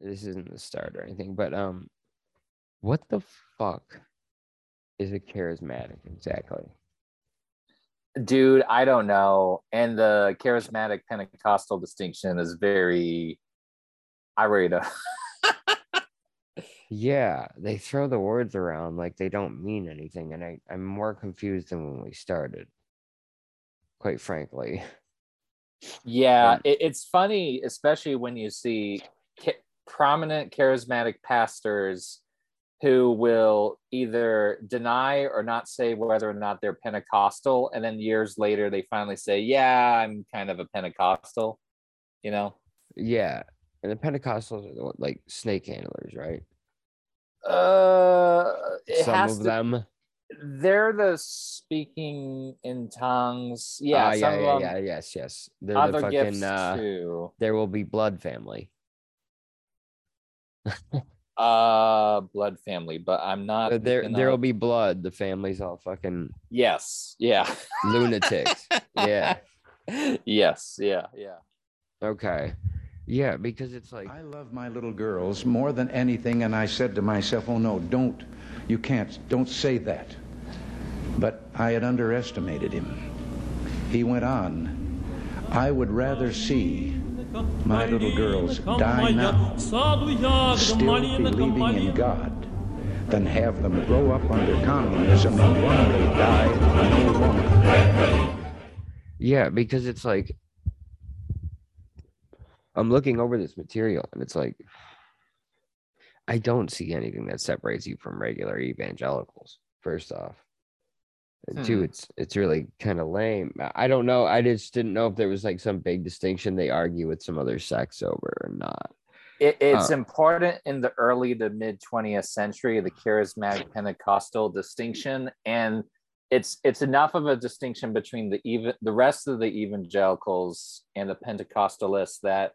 this isn't the start or anything, but um, what the fuck is a charismatic exactly? Dude, I don't know. And the charismatic Pentecostal distinction is very irate. Yeah, they throw the words around like they don't mean anything, and I, I'm more confused than when we started. Quite frankly. Yeah, it, it's funny, especially when you see prominent charismatic pastors who will either deny or not say whether or not they're Pentecostal, and then years later they finally say, "Yeah, I'm kind of a Pentecostal," you know. Yeah, and the Pentecostals are the, one- like snake handlers, right? Uh, it Some has of to, them. They're the speaking in tongues. Yeah, Ah, some yeah, of yeah, them. yeah, yes, yes. They're the fucking. gifts Uh, too. there will be blood family. Uh, blood family, but I'm not. Uh, There, picking there will be blood. The family's all fucking Yes. Yeah. lunatics. yeah. yes. Yeah. Yeah. Okay. Yeah, because it's like I love my little girls more than anything, and I said to myself, oh no, don't. You can't. Don't say that. But I had underestimated him. He went on, I would rather see my little girls die now, still believing in God, than have them grow up under communism and one day die no woman. Yeah, because it's like I'm looking over this material and it's like I don't see anything that separates you from regular evangelicals, first off. Hmm. it's it's really kind of lame. I- don't know. I just didn't know if there was like some big distinction they argue with some other sects over or not. It, it's Uh. important in the early to mid 20th century, the charismatic Pentecostal distinction, and it's it's enough of a distinction between the even the rest of the evangelicals and the Pentecostalists that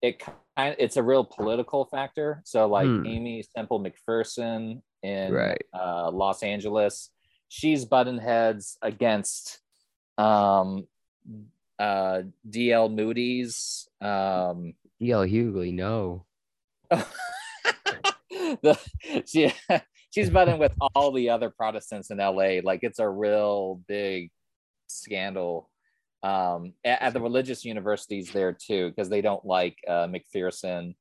it kind it's a real political factor. So like Hmm. Aimee Semple McPherson in Right. uh, Los Angeles, she's button heads against um, uh, DL Moody's. Um, D.L. Hughley, no. the she she's butting with all the other Protestants in LA. Like it's a real big scandal um, at, at the religious universities there too, because they don't like uh, McPherson.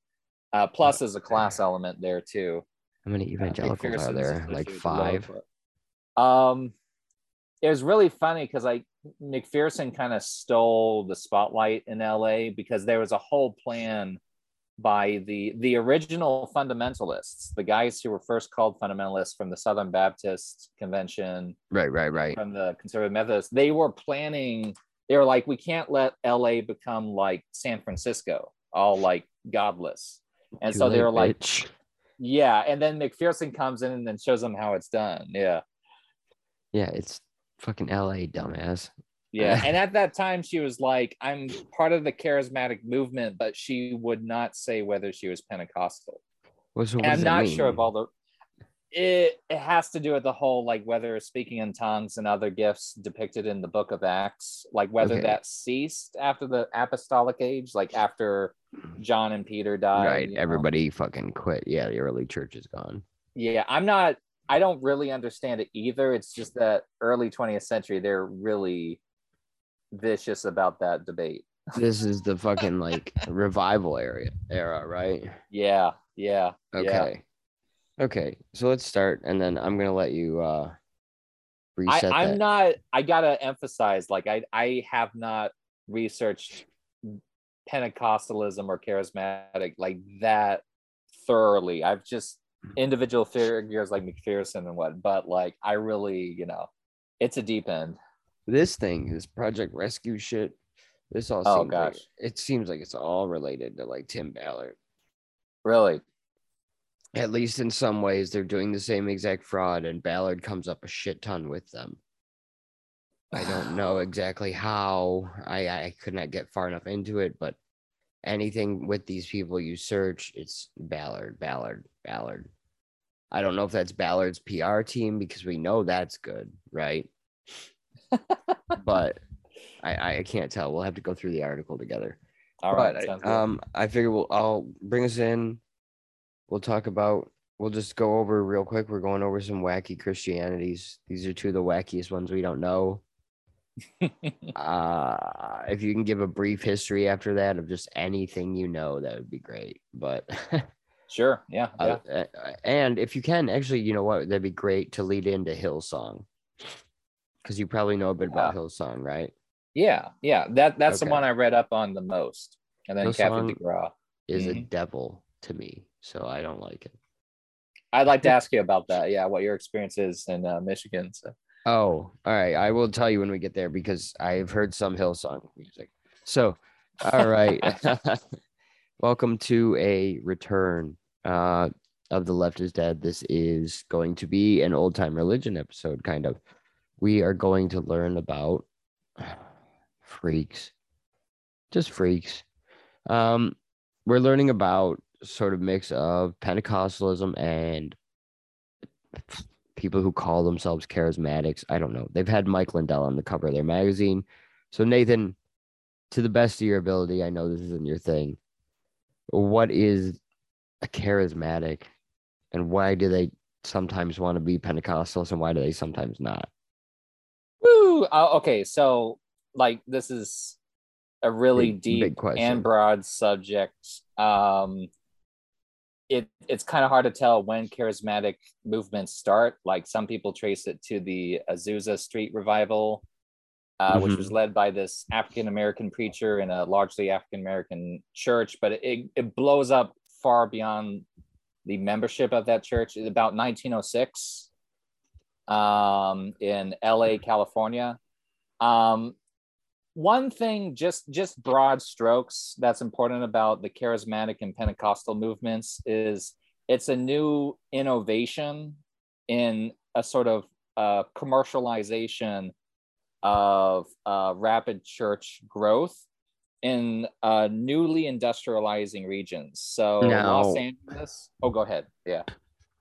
Uh, plus, there's a class element there too. How many Uh, evangelicals are there? Like five? But- Um, it was really funny because like McPherson kind of stole the spotlight in LA because there was a whole plan by the the original fundamentalists, the guys who were first called fundamentalists from the Southern Baptist Convention, Right, right, right. from the Conservative Methodists. They were planning. They were like, we can't let LA become like San Francisco, all like godless. And so they were like, yeah. And then McPherson comes in and then shows them how it's done. Yeah. Yeah, it's fucking LA, dumbass. Yeah. and at that time, she was like, I'm part of the charismatic movement, but she would not say whether she was Pentecostal. Well, so I'm not mean? sure of all the. It, it has to do with the whole like whether speaking in tongues and other gifts depicted in the book of acts like whether Okay. that ceased after the apostolic age like after john and peter died right. you know? Everybody fucking quit. Yeah, the early church is gone. yeah i'm not i don't really understand it either it's just that early 20th century they're really vicious about that debate This is the fucking like revival area era, right? yeah yeah yeah. Okay. Okay. So let's start and then I'm gonna let you uh I, reset I'm that. not. I gotta emphasize, like I, I have not researched Pentecostalism or charismatic like that thoroughly. I've just individual figures like McPherson and what, but like I really, you know, it's a deep end. this thing, this Project Rescue shit. This all Oh, seems like gosh. it seems like it's all related to like Tim Ballard. Really, At least in some ways, they're doing the same exact fraud, and Ballard comes up a shit ton with them. I don't know exactly how. I I could not get far enough into it, but anything with these people you search, it's Ballard, Ballard, Ballard. I don't know if that's Ballard's PR team because we know that's good, right? but I I can't tell. We'll have to go through the article together. all right. But, um, I figure we'll I'll bring us in. we'll talk about. We'll just go over real quick. We're going over some wacky Christianities. These are two of the wackiest ones we don't know. uh, if you can give a brief history after that of just anything you know, that would be great. But sure, yeah, yeah. uh, and if you can, actually, you know what? That'd be great to lead into Hillsong because you probably know a bit about Hillsong, right? Yeah, yeah. That that's Okay. the one I read up on the most. And then Captain Hillsong- DeGraw. Is a Mhm. devil to me, so I don't like it. I'd like to ask you about that. Yeah, what your experience is in uh, Michigan. So Oh, all right. I will tell you when we get there because I've heard some Hillsong music. So, all right. Welcome to a return uh, of The Left is Dead. This is going to be an old time religion episode, kind of. We are going to learn about freaks, just freaks. Um, we're learning about sort of mix of Pentecostalism and people who call themselves charismatics. I don't know. They've had Mike Lindell on the cover of their magazine. So, Nathan, to the best of your ability, I know this isn't your thing. What is a charismatic and why do they sometimes want to be Pentecostals and why do they sometimes not? Woo! Uh, okay, so like this is a really Big- big deep question. and broad subject. Um, it it's kind of hard to tell when charismatic movements start. Like some people trace it to the Azusa Street revival, uh, which Mhm. was led by this African American preacher in a largely African American church, but it it blows up far beyond the membership of that church. It's about 1906 um, in LA, California. Um, one thing, just just broad strokes, that's important about the charismatic and Pentecostal movements is it's a new innovation in a sort of uh, commercialization of uh, rapid church growth in uh, newly industrializing regions. So Los Angeles. Oh, go ahead. Yeah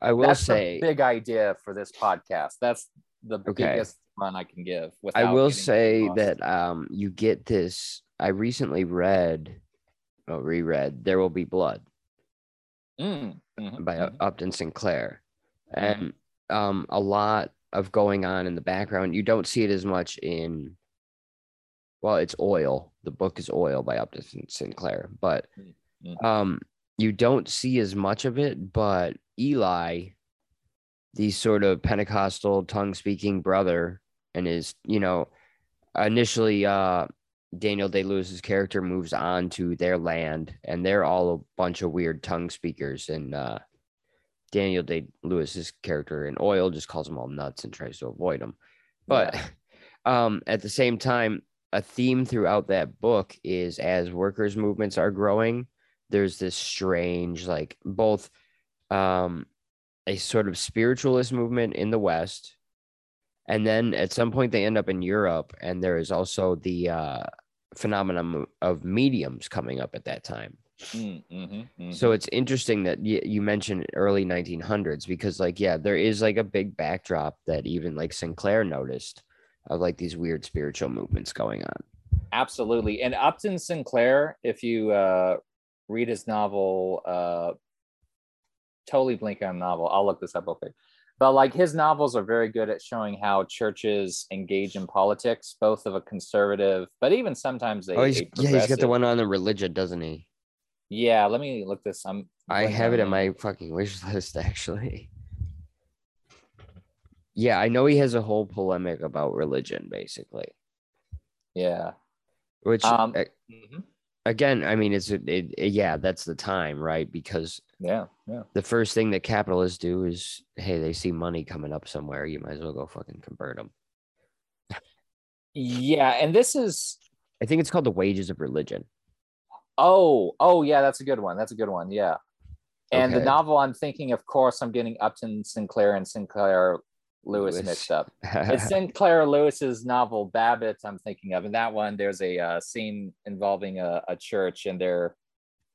I will that's say big idea for this podcast. That's the Okay. biggest run I can give. I will say that um you get this. I recently read, well, reread "There Will Be Blood" Mm, mhm, by mhm. Upton Sinclair, Mhm. and um a lot of going on in the background. You don't see it as much in. Well, it's oil. The book is oil by Upton Sin- Sinclair, but Mhm. um you don't see as much of it. But Eli, the sort of Pentecostal tongue speaking brother, and is you know initially uh Daniel Day Lewis's character moves on to their land and they're all a bunch of weird tongue speakers and uh Daniel Day Lewis's character in oil just calls them all nuts and tries to avoid them. But um at the same time a theme throughout that book is as workers movements are growing there's this strange like both um a sort of spiritualist movement in the west and then at some point they end up in Europe, and there is also the uh, phenomenon of mediums coming up at that time. Mm, mhm, mhm. So it's interesting that y- you mentioned early 1900s because, like, yeah, there is like a big backdrop that even like Sinclair noticed of like these weird spiritual movements going on. absolutely. And Upton Sinclair, if you uh, read his novel, uh, totally blank on novel. I'll look this up real quick. But like his novels are very good at showing how churches engage in politics, both of a conservative, but even sometimes a, oh, he's, yeah, he's got the one on the religion, doesn't he? Yeah, let me look this. I'm I have it on my fucking wish list actually. Yeah, I know he has a whole polemic about religion, basically. Yeah. Which Um, uh, mhm. again, I mean, it's it, it, yeah, that's the time, right? Because Yeah. Yeah. the first thing that capitalists do is, hey, they see money coming up somewhere, you might as well go fucking convert them. Yeah. And this is I think it's called the wages of religion. Oh, oh yeah, that's a good one. That's a good one. Yeah. And the novel I'm thinking, of course, I'm getting Upton Sinclair and Sinclair Lewis, Lewis. mixed up. It's Sinclair Lewis's novel Babbitt. I'm thinking of, and that one, there's a uh, scene involving a, a church, and they're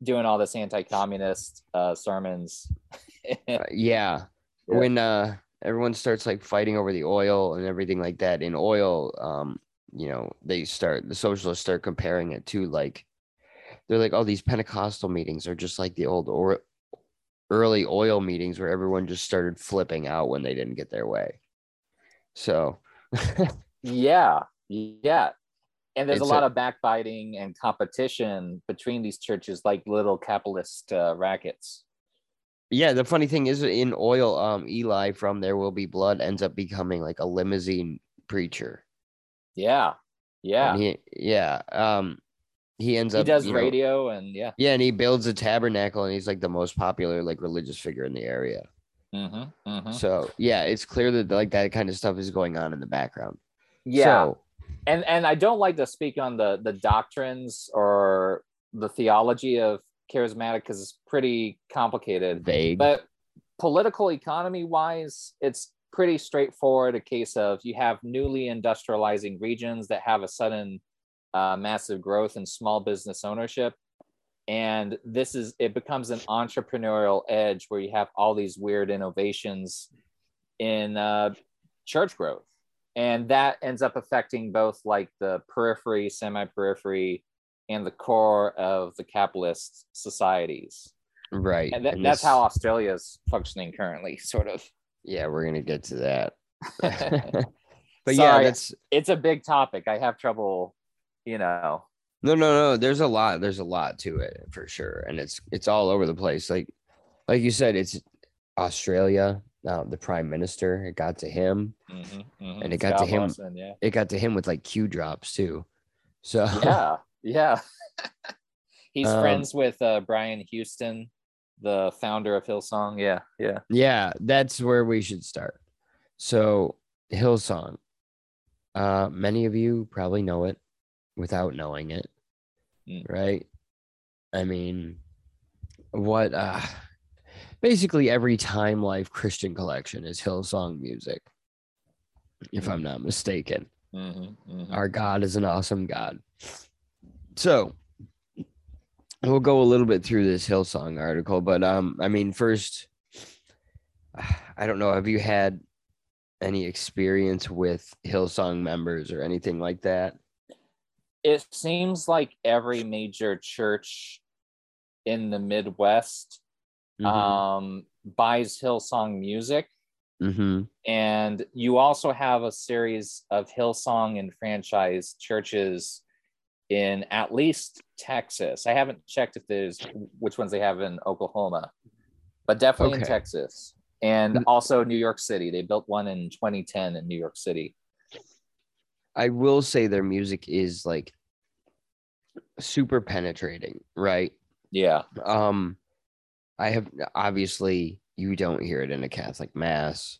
doing all this anti-communist uh, sermons. Uh, yeah. Yeah. When uh everyone starts like fighting over the oil and everything like that, in oil, um, you know, they start the socialists start comparing it to like they're like, oh, these Pentecostal meetings are just like the old or early oil meetings where everyone just started flipping out when they didn't get their way. So Yeah, yeah. And there's It's a lot a- of backbiting and competition between these churches, like little capitalist uh, rackets. yeah, the funny thing is in oil, um, Eli from There Will Be Blood ends up becoming like a limousine preacher. Yeah, yeah. And he, yeah. Um, he ends He up does you know, radio, and yeah. yeah, and he builds a tabernacle, and he's like the most popular like religious figure in the area. hmm hmm So yeah, it's clear that like that kind of stuff is going on in the background. Yeah, So, and and I don't like to speak on the the doctrines or the theology of charismatic because it's pretty complicated. vague. But political economy wise, it's pretty straightforward. A case of you have newly industrializing regions that have a sudden uh, massive growth in small business ownership. And this is, it becomes an entrepreneurial edge where you have all these weird innovations in uh, church growth. And that ends up affecting both like the periphery, semi periphery, and the core of the capitalist societies right. and, that, and that's this- how Australia is functioning currently, sort of. Yeah, we're gonna get to that. but yeah, Sorry. that's it's a big topic. I have trouble, you know. no, no, no. There's a lot. There's a lot to it for sure, and it's it's all over the place. Like, like you said, it's Australia. Now the prime minister, it got to him. Mm-hmm, And it got to him- yeah, It got to him with like Q drops too. So yeah, yeah. He's Um, friends with uh, Brian Houston, the founder of Hillsong. Yeah, yeah. yeah, that's where we should start. So Hillsong, uh, many of you probably know it without knowing it, Mm. right? I mean, what? Uh, basically, every Time Life Christian collection is Hillsong music, if I'm not mistaken. Mm-hmm, Our God is an awesome God. So we'll go a little bit through this Hillsong article, but um, I mean, first, I don't know. Have you had any experience with Hillsong members or anything like that? It seems like every major church in the Midwest Mhm. um, buys Hillsong music. Mhm. And you also have a series of Hillsong and franchise churches in at least Texas. I haven't checked if there's which ones they have in Oklahoma, but definitely in Texas. And also New York City. They built one in 2010 in New York City. I will say their music is like super penetrating, right? Yeah. Um, I have obviously you don't hear it in a Catholic mass.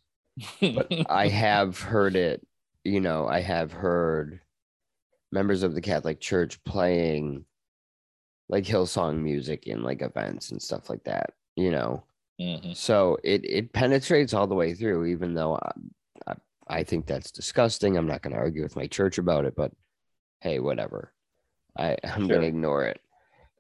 but I have heard it, you know, I have heard members of the Catholic Church playing like Hillsong music in like events and stuff like that, you know. Mhm. So it it penetrates all the way through, even though I, I, I think that's disgusting. I'm not going to argue with my church about it, but hey, whatever. I I'm Sure. going to ignore it.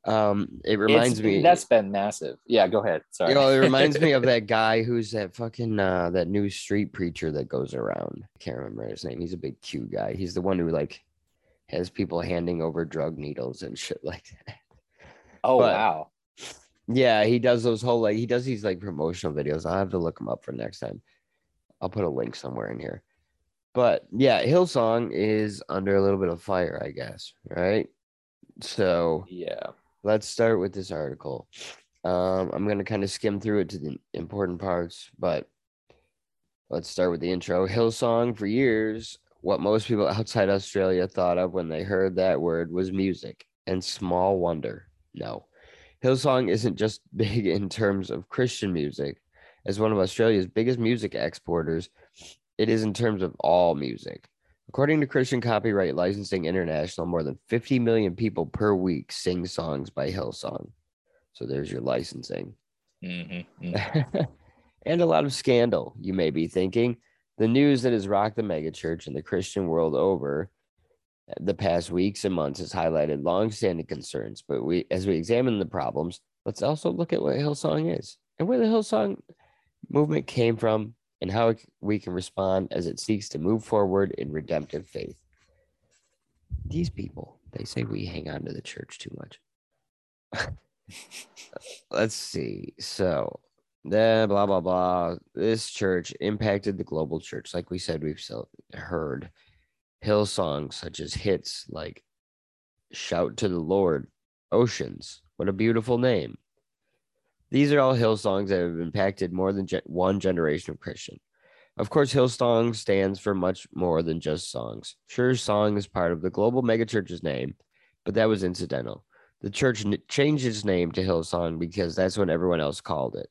Um, it reminds It's- me that's been massive. Yeah, go ahead. Sorry. you know, it reminds me of that guy who's that fucking uh that new street preacher that goes around. I can't remember his name. He's a big Q guy. He's the one who like has people handing over drug needles and shit like that. oh but- wow. Yeah, he does those whole like he does these like promotional videos. I'll have to look him up for next time. I'll put a link somewhere in here. But yeah, Hillsong is under a little bit of fire, I guess, right? So Yeah. Let's start with this article. Um, I'm going to kind of skim through it to the important parts, but let's start with the intro. Hillsong, for years, what most people outside Australia thought of when they heard that word was music, and small wonder. No. Hillsong isn't just big in terms of Christian music. As one of Australia's biggest music exporters, it is in terms of all music. According to Christian Copyright Licensing International, more than 50 million people per week sing songs by Hillsong. So there's your licensing. Mhm, mhm. and a lot of scandal, you may be thinking. The news that has rocked the megachurch and the Christian world over the past weeks and months has highlighted long-standing concerns. But we, as we examine the problems, let's also look at what Hillsong is and where the Hillsong movement came from and how we can respond as it seeks to move forward in redemptive faith. These people, they say we hang on to the church too much. Let's see. So the blah blah blah. This church impacted the global church, like we said. We've heard Hillsongs such as hits like "Shout to the Lord," "Oceans." What a beautiful name! These are all Hillsongs that have impacted more than ge- one generation of Christian. Of course, Hillsong stands for much more than just songs. Sure, song is part of the global megachurch's name, but that was incidental. The church n- changed its name to Hillsong because that's what everyone else called it.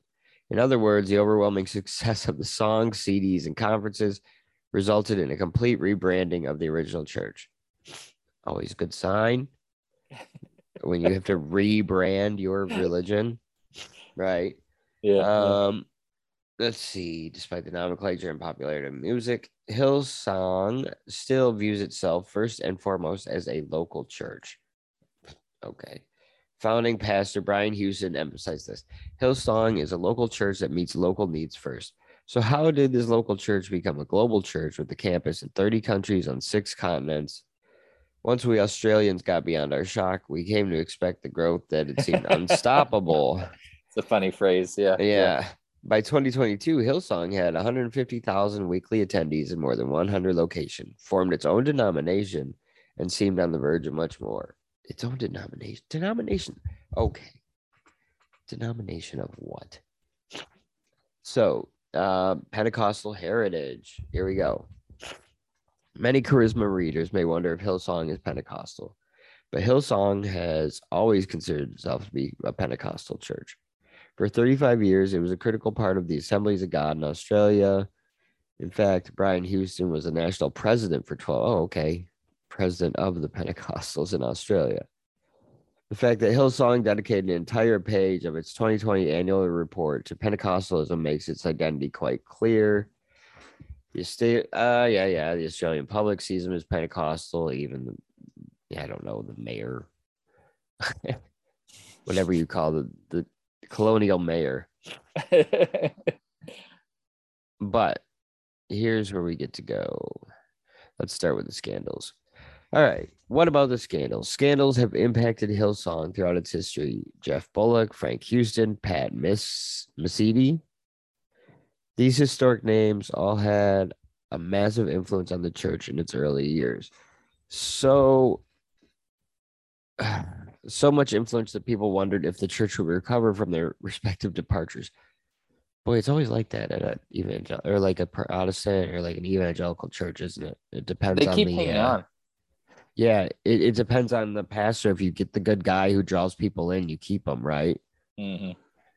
In other words, the overwhelming success of the songs, CDs, and conferences resulted in a complete rebranding of the original church. Always a good sign when you have to rebrand your religion, right? Yeah. Um, let's see. Despite the nomenclature and popularity of music, Hillsong still views itself first and foremost as a local church. Okay. Founding pastor Brian Houston emphasized this. Hillsong is a local church that meets local needs first. So, how did this local church become a global church with a campus in 30 countries on six continents? Once we Australians got beyond our shock, we came to expect the growth that it seemed unstoppable. A funny phrase. Yeah. Yeah. By 2022, Hillsong had 150,000 weekly attendees in more than 100 locations, formed its own denomination, and seemed on the verge of much more. Its own denomination. Denomination. Okay. Denomination of what? So, uh, Pentecostal heritage. Here we go. Many charisma readers may wonder if Hillsong is Pentecostal, but Hillsong has always considered itself to be a Pentecostal church. For 35 years, it was a critical part of the Assemblies of God in Australia. In fact, Brian Houston was the national president for 12. Oh, okay. President of the Pentecostals in Australia. The fact that Hillsong dedicated an entire page of its 2020 annual report to Pentecostalism makes its identity quite clear. The state, uh, yeah, yeah, the Australian public sees them as Pentecostal. Even, the, yeah, I don't know, the mayor, whatever you call the the colonial mayor. But here's where we get to go. Let's start with the scandals. All right. What about the scandals? Scandals have impacted Hillsong throughout its history. Geoff Bullock, Frank Houston, Pat Miss Mesiti. These historic names all had a massive influence on the church in its early years. So so much influence that people wondered if the church would recover from their respective departures. Boy, it's always like that at an evangel or like a Protestant or like an evangelical church, isn't it? It depends they on keep the hanging uh, on. yeah, it, it depends on the pastor. If you get the good guy who draws people in, you keep them, right? hmm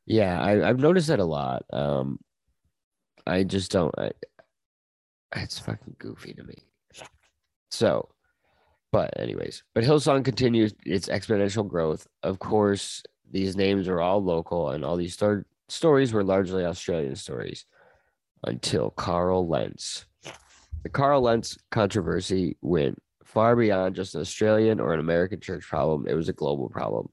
Yeah, I, I've noticed that a lot. Um, I just don't. I, it's fucking goofy to me. So, but anyways, but Hillsong continues its exponential growth. Of course, these names are all local, and all these stor- stories were largely Australian stories until Carl Lentz. The Carl Lentz controversy went far beyond just an Australian or an American church problem. It was a global problem.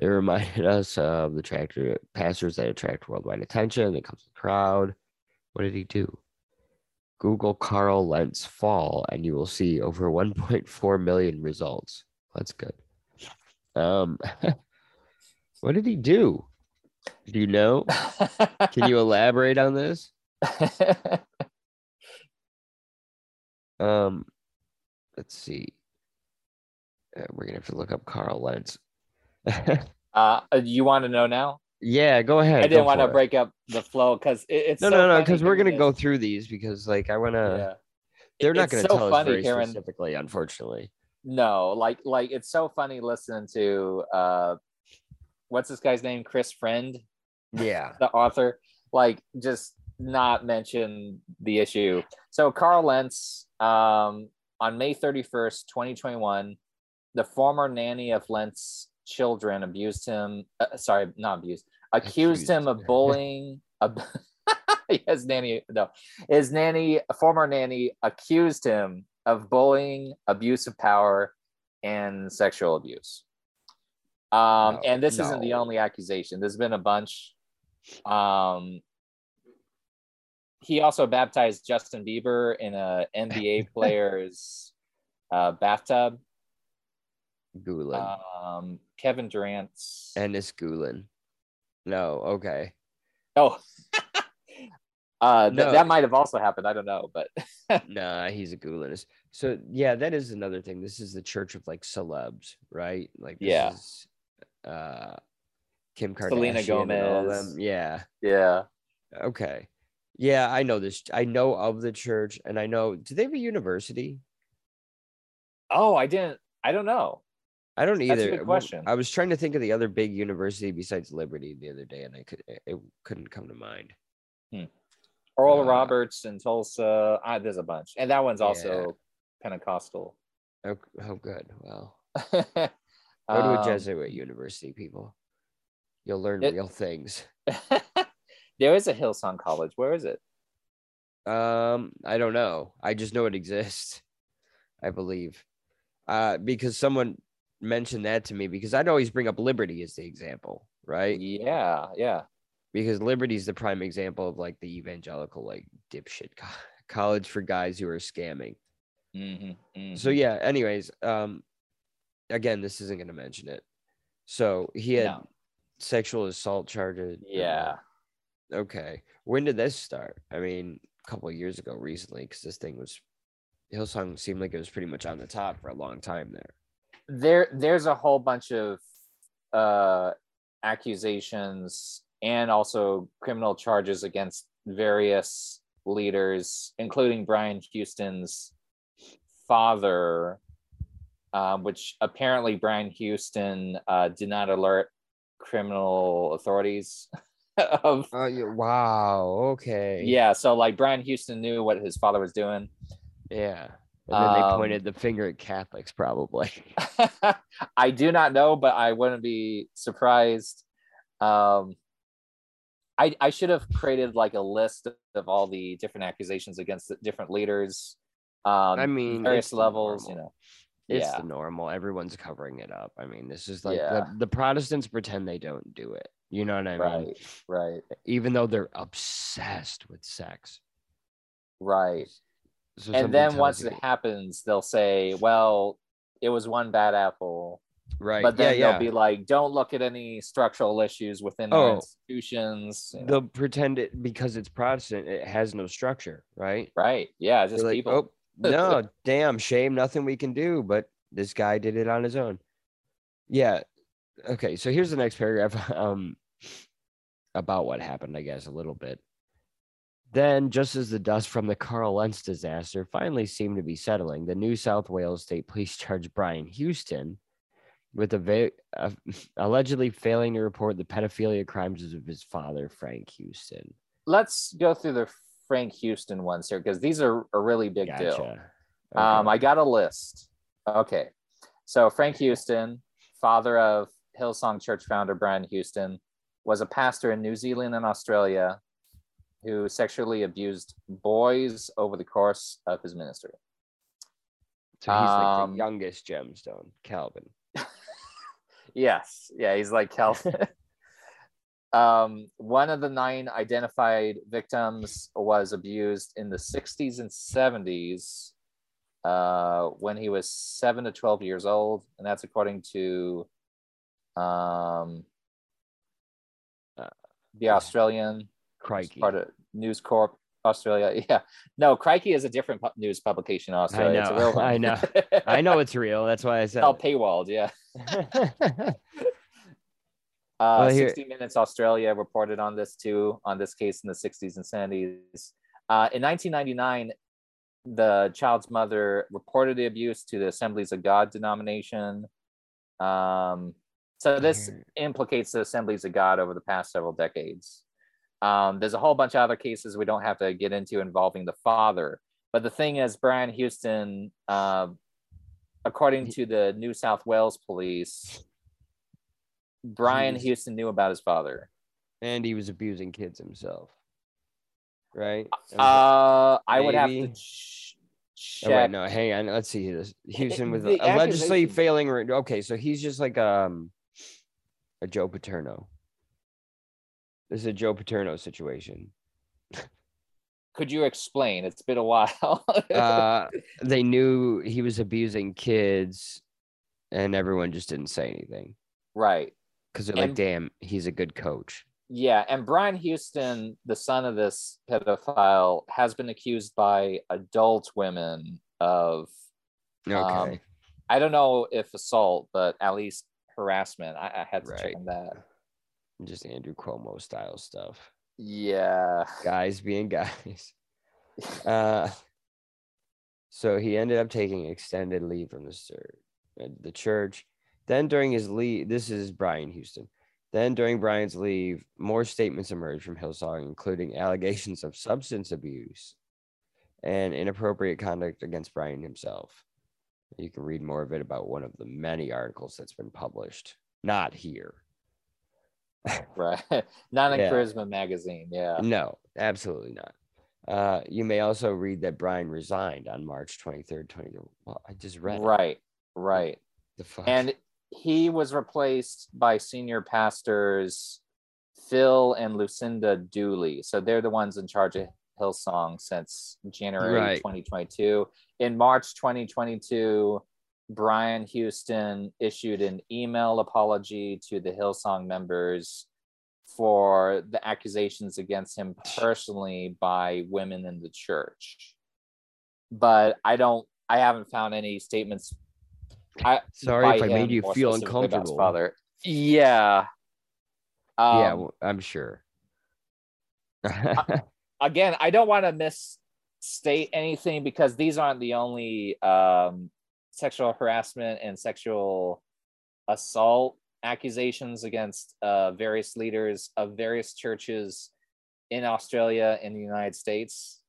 It reminded us of the tractor pastors that attract worldwide attention. That comes with the crowd. What did he do? Google Carl Lentz fall, and you will see over 1.4 million results. That's good. Um, what did he do? Do you know? Can you elaborate on this? Um, let's see. Uh, we're gonna have to look up Carl Lentz. uh, you want to know now? Yeah, go ahead. I didn't want to break up the flow because it, it's No, so no, no, because we're gonna go through these because, like, I wanna. Yeah. They're not gonna so tell us funny very hearing- specifically, unfortunately. No, like like it's so funny listening to uh, what's this guy's name? Chris Friend, Yeah. the author. Like just not mention the issue. So Carl Lentz, um, on May thirty first, twenty twenty one, the former nanny of Lentz children abused him. Uh, sorry, not abused. Accused him of bullying. ab- his nanny, no, his nanny, former nanny, accused him of bullying, abuse of power, and sexual abuse. Um, No, and this isn't the only accusation. There's been a bunch. Um, he also baptized Justin Bieber in a NBA player's uh, bathtub. Gulen. Um, Kevin Durant's. Ennis Gulen. No, okay. Oh, uh, th- No. that might have also happened. I don't know, but Nah, he's a Gulenist. So yeah, that is another thing. This is the church of like celebs, right? Like this Yeah. is, uh, Kim Selena Kardashian all Gomez. them. Yeah. yeah. Okay. Yeah, I know this. I know of the church, and I know. Do they have a university? Oh, I didn't. I don't know. I don't either. That's a good question. I was trying to think of the other big university besides Liberty the other day, and I could it couldn't come to mind. Oral Uh, Roberts and Tulsa. Ah, there's a bunch, and that one's also Yeah. Pentecostal. Oh, oh good. Well, go to a Um, Jesuit university, people. You'll learn it- real things. there is a Hillsong College. Where is it? Um, I don't know. I just know it exists. I believe. Uh, because someone mentioned that to me because I'd always bring up Liberty as the example, right? Yeah, yeah. Because Liberty's the prime example of like the evangelical like dipshit co- college for guys who are scamming. hmm So yeah, anyways, um again, this isn't gonna mention it. So he had No. sexual assault charges. yeah. Okay. When did this start? I mean, a couple of years ago recently, because this thing was Hillsong seemed like it was pretty much on the top for a long time there. There, there's a whole bunch of uh, accusations and also criminal charges against various leaders, including Brian Houston's father, um, which apparently Brian Houston uh, did not alert criminal authorities of Oh yeah, wow. Okay. yeah so like brian houston knew what his father was doing Yeah. And then they Um, pointed the finger at Catholics, probably. i do not know but i wouldn't be surprised um i i should have created like a list of all the different accusations against the different leaders um I mean, various levels you know It's yeah the normal. Everyone's covering it up. I mean, this is like Yeah. the, the Protestants pretend they don't do it. You know what I mean? right right Even though they're obsessed with sex. right and then once it happens they'll say well it was one bad apple right? but then yeah, yeah. they'll be like don't look at any structural issues within Oh. our institutions you know. they'll pretend it because it's Protestant, it has no structure, right? right yeah just like, people oh no, damn shame, nothing we can do. But this guy did it on his own. Yeah. Okay, so here's the next paragraph. Um about what happened, I guess, a little bit. Then, just as the dust from the Carl Lentz disaster finally seemed to be settling, the New South Wales State Police charged Brian Houston with a va- uh, allegedly failing to report the pedophilia crimes of his father, Frank Houston. let's go through the frank houston ones here because these are a really big deal Gotcha. um i got a list okay so frank houston father of hillsong church founder brian houston was a pastor in new zealand and australia who sexually abused boys over the course of his ministry So he's like Um, the youngest gemstone, Calvin. Yes. Yeah, he's like Calvin. um, one of the nine identified victims was abused in the 60s and 70s uh, when he was 7 to 12 years old. And that's according to um, Uh, the Australian Crikey. part of News Corp Australia. Yeah. No, Crikey is a different pu- news publication in Australia. It's a know. I know. I know it's real. That's why I said. all paywalled. Yeah. Uh, Well, here- 60 Minutes Australia reported on this too, on this case in the 60s and 70s. Uh, in 1999, the child's mother reported the abuse to the Assemblies of God denomination. Um, so this implicates the Assemblies of God over the past several decades. Um, there's a whole bunch of other cases we don't have to get into involving the father. But the thing is, Brian Houston, uh, according to the New South Wales police, Brian Jeez. Houston knew about his father. and he was abusing kids himself. Right? Uh, I would have to ch- Oh, wait, no, hang on. Let's see this. Houston with allegedly failing. Okay, so he's just like um a Joe Paterno. This is a Joe Paterno situation. Could you explain? It's been a while. Uh, they knew he was abusing kids, and everyone just didn't say anything right. because they're like, "Damn, he's a good coach." Yeah, and Brian Houston, the son of this pedophile, has been accused by adult women of Okay. Um, I don't know if assault, but at least harassment. I, I had to check on that. Just Andrew Cuomo style stuff. Yeah. Guys being guys. Uh, so he ended up taking extended leave from the church. The church. Then during his leave, this is Brian Houston. Then during Brian's leave, more statements emerged from Hillsong, including allegations of substance abuse and inappropriate conduct against Brian himself. You can read more of it about one of the many articles that's been published. Not here. Right. Not in Yeah. Charisma magazine. Yeah. No, absolutely not. Uh, you may also read that Brian resigned on March 23rd, 20. Well, I just read it. Right. Right. the fuck. And he was replaced by senior pastors Phil and Lucinda Dooley. So they're the ones in charge of Hillsong since January Right. 2022. In March 2022, Brian Houston issued an email apology to the Hillsong members for the accusations against him personally by women in the church. But I don't, I haven't found any statements. I, Sorry if I made you feel specifically about his uncomfortable. Father. Yeah. Um, yeah, well, I'm sure. again, I don't want to misstate anything because these aren't the only um, sexual harassment and sexual assault accusations against uh, various leaders of various churches in Australia and the United States,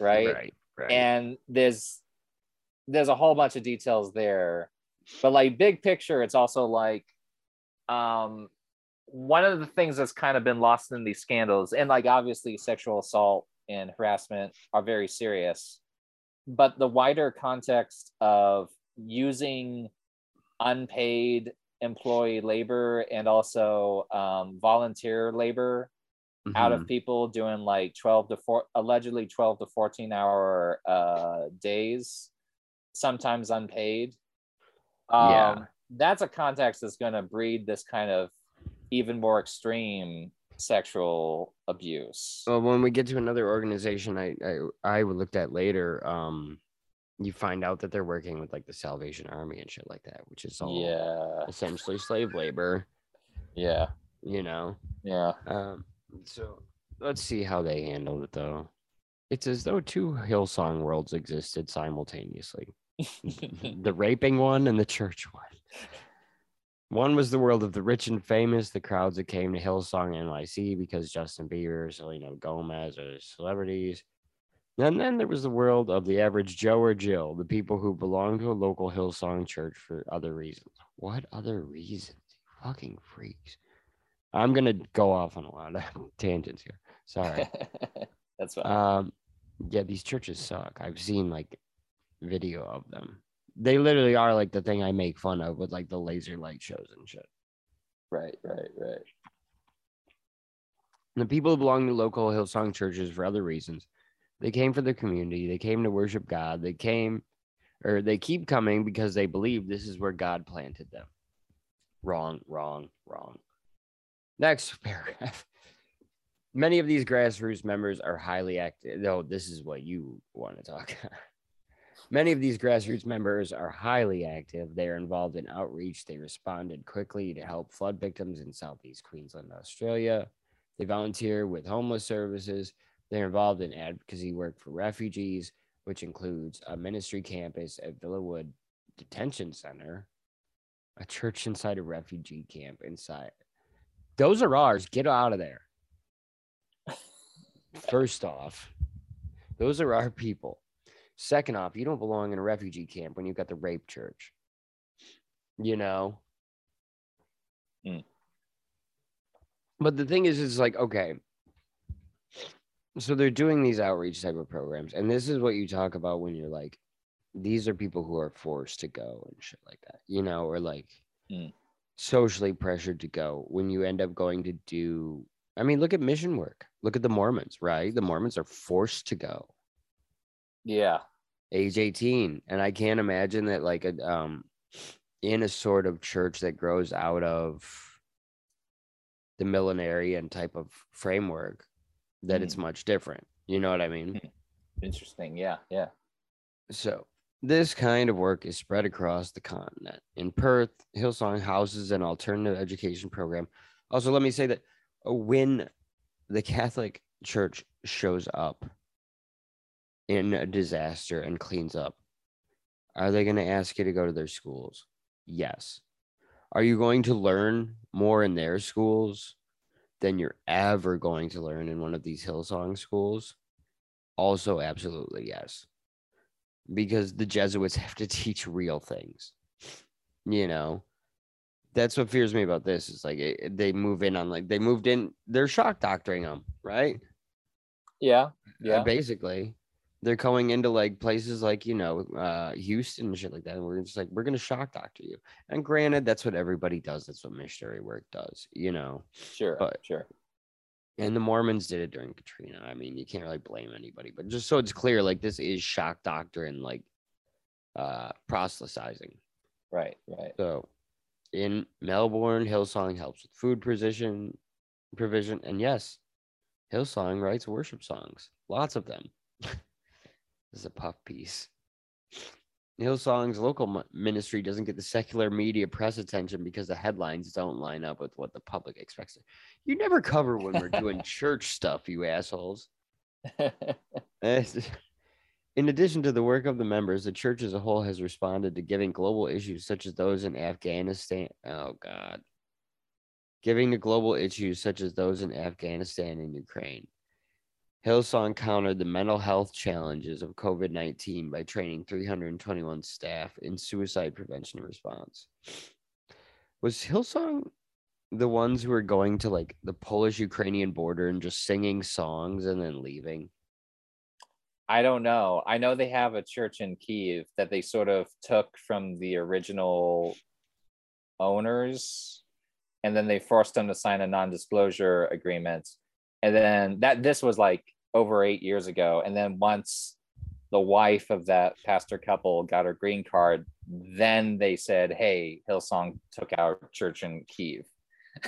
right? right, right. And there's there's a whole bunch of details there, but like big picture, it's also like um one of the things that's kind of been lost in these scandals, and like obviously sexual assault and harassment are very serious, but the wider context of using unpaid employee labor and also um, volunteer labor out Mhm. of people doing like 12 to 4 allegedly 12 to 14 hour uh days sometimes unpaid um Yeah. that's a context that's going to breed this kind of even more extreme sexual abuse Well, when we get to another organization, I I, I looked at later, um, you find out that they're working with like the Salvation Army and shit like that, which is all yeah essentially slave labor. yeah You know, yeah Um, so let's see how they handled it though. It's as though two Hillsong worlds existed simultaneously the raping one and the church one. One was the world of the rich and famous, the crowds that came to Hillsong NYC because Justin Bieber, Selena Gomez are celebrities. And then there was the world of the average Joe or Jill, the people who belong to a local Hillsong church for other reasons. What other reasons? Fucking freaks. I'm gonna go off on a lot of tangents here. Sorry. that's fine Um, yeah, these churches suck. I've seen like video of them. They literally are like the thing I make fun of with like the laser light shows and shit. right right right The people who belong to local Hillsong churches for other reasons. They came for the community. They came to worship God. They came, or they keep coming because they believe this is where God planted them. Wrong, wrong, wrong. Next paragraph. Many of these grassroots members are highly active. No, this is what you want to talk. Many of these grassroots members are highly active. They are involved in outreach. They responded quickly to help flood victims in Southeast Queensland, Australia. They volunteer with homeless services. They're involved in advocacy work for refugees, which includes a ministry campus at Villawood Detention Center, a church inside a refugee camp inside. Those are ours. Get out of there. First off, those are our people. Second off, you don't belong in a refugee camp when you've got the rape church. You know? Mm. But the thing is, it's like, okay. So they're doing these outreach type of programs. And this is what you talk about when you're like, these are people who are forced to go and shit like that, you know, or like Mm. socially pressured to go when you end up going to do. I mean, look at mission work. Look at the Mormons, right? The Mormons are forced to go yeah age 18 and i can't imagine that like a um in a sort of church that grows out of the millenarian type of framework that Mm. it's much different. You know what I mean? Interesting. Yeah. Yeah. So this kind of work is spread across the continent. In Perth, Hillsong houses an alternative education program. Also, let me say that uh, when the Catholic Church shows up in a disaster and cleans up, are they going to ask you to go to their schools? Yes. Are you going to learn more in their schools than you're ever going to learn in one of these Hillsong schools? Also, absolutely yes because the Jesuits have to teach real things. You know, that's what fears me about this. Is like it, they move in on like they moved in. They're shock doctoring them, right? Yeah. Uh, Yeah. basically, they're going into like places like you know uh, Houston and shit like that, and we're just like we're gonna shock doctor you. And granted, that's what everybody does. That's what missionary work does. You know, Sure. but- sure. and the Mormons did it during Katrina. I mean, you can't really blame anybody, but just so it's clear, like this is shock doctrine, like uh proselytizing. Right. Right. So in Melbourne, Hillsong helps with food provision, provision, and yes, Hillsong writes worship songs, lots of them. this is a puff piece. Hillsong's local ministry doesn't get the secular media press attention because the headlines don't line up with what the public expects. You never cover when we're doing church stuff, you assholes. In addition to the work of the members, the church as a whole has responded to giving global issues such as those in Afghanistan. Oh, God. Giving to global issues such as those in Afghanistan and Ukraine. Hillsong countered the mental health challenges of COVID 19 by training 321 staff in suicide prevention and response. Was Hillsong the ones who were going to like the Polish Ukrainian border and just singing songs and then leaving? I don't know. I know they have a church in Kiev that they sort of took from the original owners and then they forced them to sign a non-disclosure agreement. And then that this was like over 8 years ago and then once the wife of that pastor couple got her green card, then they said, "Hey, Hillsong took our church in Kiev."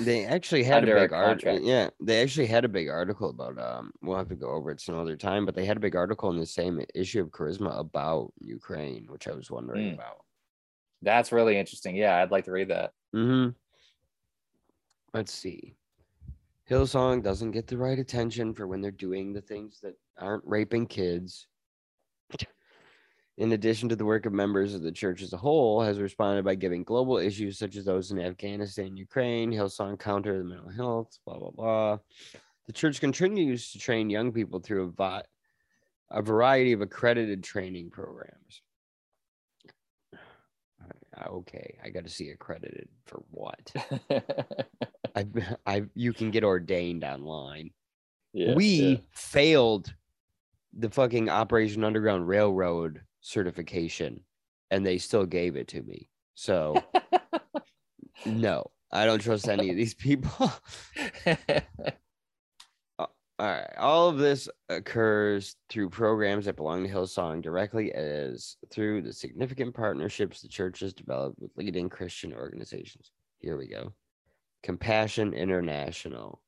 They actually had a big article. Yeah, they actually had a big article about. Um, we'll have to go over it some other time, but they had a big article in the same issue of Charisma about Ukraine, which I was wondering Mm. about. That's really interesting. Yeah, I'd like to read that. Mm-hmm. Let's see. Hillsong doesn't get the right attention for when they're doing the things that aren't raping kids. In addition to the work of members of the church as a whole, has responded by giving global issues such as those in Afghanistan, Ukraine, Hillsong counter the mental health, blah blah blah. The church continues to train young people through a, vi- a variety of accredited training programs. Uh, Okay, I got to see accredited for what? I, I, you can get ordained online. yeah, we yeah. failed the fucking Operation Underground Railroad certification, and they still gave it to me. So no, I don't trust any of these people. All right. All of this occurs through programs that belong to Hillsong directly as through the significant partnerships the church has developed with leading Christian organizations. Here we go. Compassion International.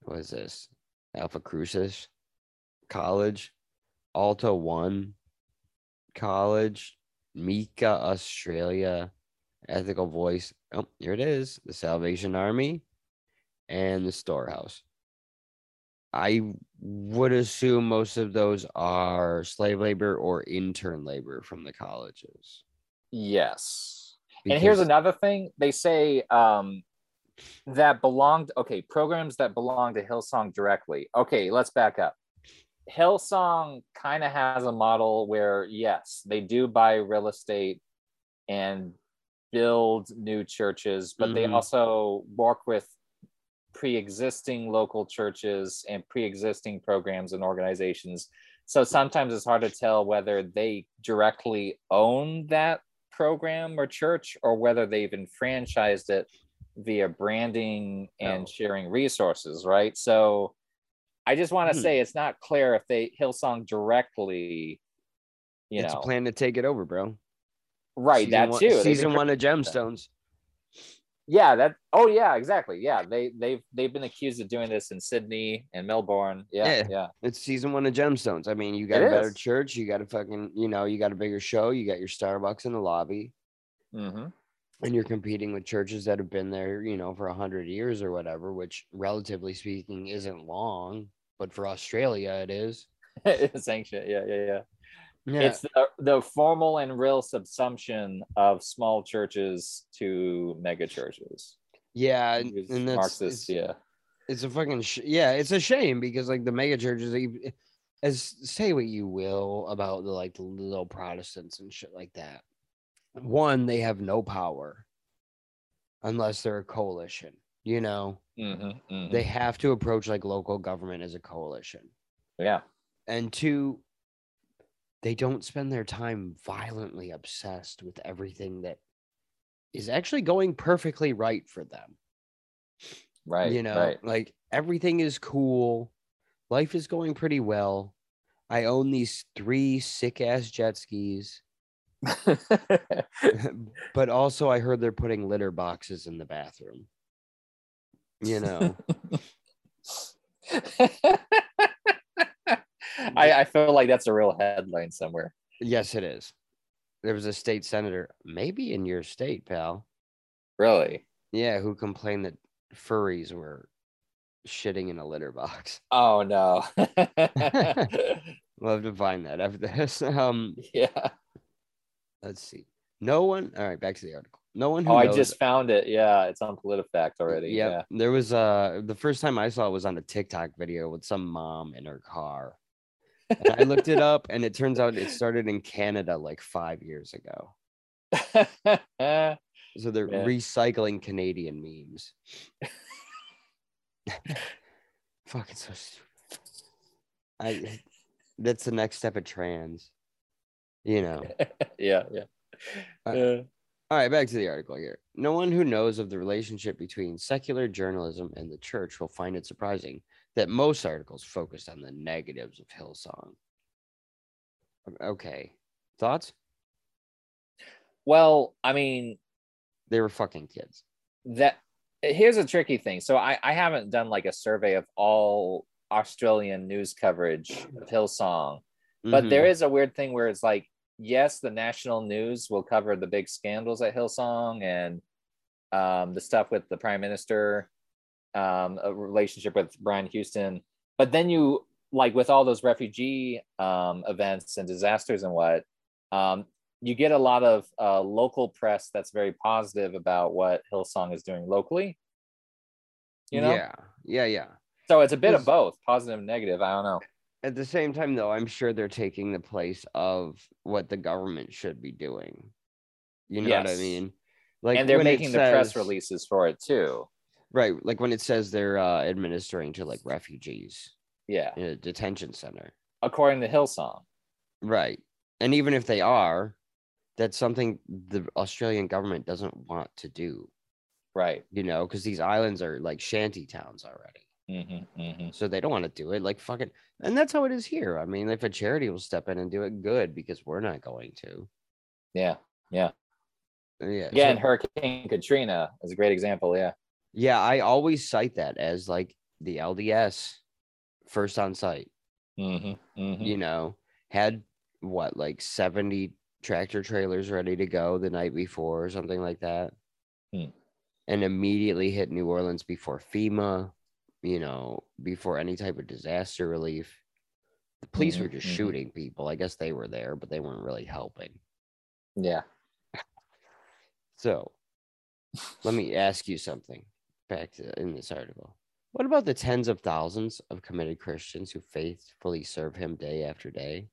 What is this? Alpha Crucis College, Alta One College, Mika Australia, Ethical Voice. Oh, here it is. The Salvation Army and the Storehouse. I would assume most of those are slave labor or intern labor from the colleges. Yes. and here's another thing they say um, that belonged, okay, programs that belong to Hillsong directly. Okay, let's back up. Hillsong kind of has a model where, yes, they do buy real estate and build new churches, but they Mhm. also work with pre-existing local churches and pre-existing programs and organizations so sometimes it's hard to tell whether they directly own that program or church or whether they've enfranchised it via branding and Oh. sharing resources right so i just want to Hmm. say it's not clear if they hillsong directly you it's know a plan to take it over, bro. right Season that one- too Season one of Gemstones. Yeah, that. Oh, yeah, exactly. Yeah, they they've they've been accused of doing this in Sydney and Melbourne. Yeah, Yeah. yeah, It's season one of Gemstones. I mean, you got It a better is. church, you got a fucking, you know, you got a bigger show, you got your Starbucks in the lobby, hmm and you're competing with churches that have been there, you know, for a hundred years or whatever, which relatively speaking isn't long, but for Australia it is. it's ancient. Yeah, yeah, yeah. Yeah. It's the, the formal and real subsumption of small churches to mega churches. yeah, and, and that's Marxist, it's, yeah. it's a fucking sh- yeah, it's a shame because like the mega churches, as say what you will about the like the little Protestants and shit like that. One, they have no power unless they're a coalition. You know, hmm they have to approach like local government as a coalition. yeah. And two, they don't spend their time violently obsessed with everything that is actually going perfectly right for them. Right. you know, Right. like everything is cool. Life is going pretty well. I own these three sick ass jet skis, but also I heard they're putting litter boxes in the bathroom. You know, I, I feel like that's a real headline somewhere. yes, it is. There was a state senator, maybe in your state, pal. Really? Yeah, who complained that furries were shitting in a litter box. Oh no. We'll to find that after this. Um, yeah. let's see. No one. All right, back to the article. No one who Oh, I just found it. Yeah, it's on PolitiFact already. Yep. Yeah. There was uh the first time I saw it was on a TikTok video with some mom in her car. And I looked it up and it turns out it started in Canada like five years ago. So they're Yeah. recycling Canadian memes. Fucking so stupid. I that's the next step of trans. You know. yeah, yeah. Uh, Uh, All right, back to the article here. No one who knows of the relationship between secular journalism and the church will find it surprising that most articles focused on the negatives of Hillsong. Okay, thoughts? well, I mean, They were fucking kids. that here's a tricky thing. So I, I haven't done like a survey of all Australian news coverage of Hillsong, but there is a weird thing where it's like, yes, the national news will cover the big scandals at Hillsong and um, the stuff with the prime minister, um, a relationship with Brian Houston, but then you like with all those refugee um, events and disasters and what, um, you get a lot of uh, local press that's very positive about what Hillsong is doing locally. You know, yeah, yeah, yeah. so it's a bit of both, positive and negative. I don't know. At the same time, though, I'm sure they're taking the place of what the government should be doing. You know what I mean? Like, and they're making the press releases for it too. Right? Like when it says they're uh, administering to like refugees Yeah, in a detention center. according to Hillsong. Right. And even if they are, that's something the Australian government doesn't want to do, Right. you know, because these islands are like shanty towns already. hmm hmm So they don't want to do it. Like fucking and that's how it is here. I mean, if a charity will step in and do it, good, because we're not going to. Yeah. Yeah. Yeah. Again, so- Hurricane Katrina is a great example. Yeah. Yeah, I always cite that as like the LDS first on site, hmm hmm you know, had what, like 70 tractor trailers ready to go the night before or something like that. Hmm. And immediately hit New Orleans before FEMA, you know, before any type of disaster relief. The police were Mhm, just mhm. shooting people. I guess they were there, but they weren't really helping. Yeah. So let me ask you something back to in this article. What about the tens of thousands of committed Christians who faithfully serve him day after day?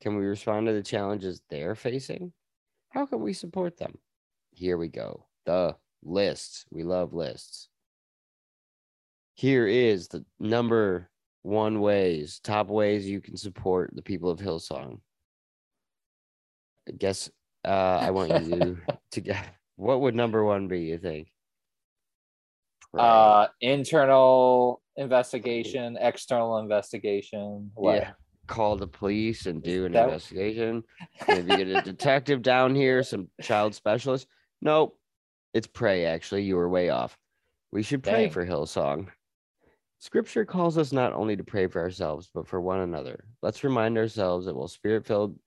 Can we respond to the challenges they're facing? How can we support them? Here we go. The lists. We love lists. Here is the number one ways, top ways you can support the people of Hillsong. I guess uh, I want you to get what would number one be, you think? Pray. Uh, internal investigation, external investigation. What? Yeah. Call the police and do an That- investigation. Maybe get a detective down here, some child specialist. Nope. It's pray, actually. You were way off. We should pray Dang. for Hillsong. Scripture calls us not only to pray for ourselves, but for one another. Let's remind ourselves that while spirit filled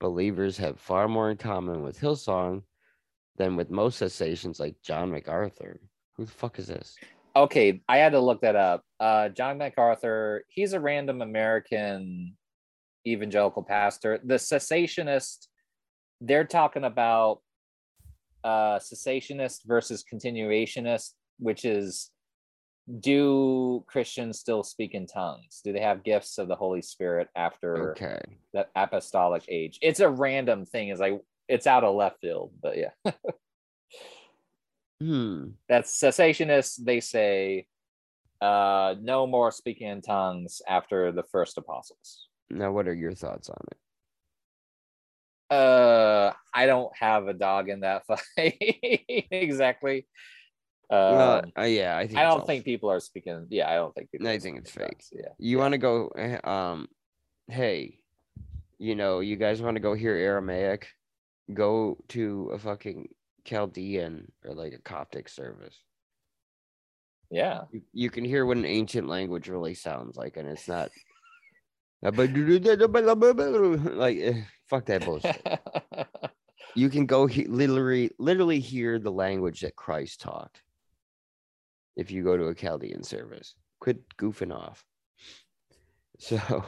believers have far more in common with Hillsong than with most cessationists like John MacArthur. Who the fuck is this? Okay, I had to look that up. Uh, John MacArthur, he's a random American evangelical pastor. The cessationist, they're talking about uh, cessationist versus continuationist, which is do Christians still speak in tongues? Do they have gifts of the Holy Spirit after Okay. the apostolic age? It's a random thing. It's like it's out of left field, but yeah. Hmm. that's cessationists they say uh no more speaking in tongues after the first apostles Now, what are your thoughts on it? uh i don't have a dog in that fight exactly uh Well, uh, yeah, I think i don't think people are speaking yeah i don't think people I think it's fake. tongues, yeah You want to go? eh, Um, hey, you know, you guys want to go hear Aramaic? Go to a fucking Chaldean or like a Coptic service. yeah You, you can hear what an ancient language really sounds like, and it's not. like eh, fuck that bullshit. You can go he- literally, literally hear the language that Christ talked. If you go to a Chaldean service, quit goofing off. So,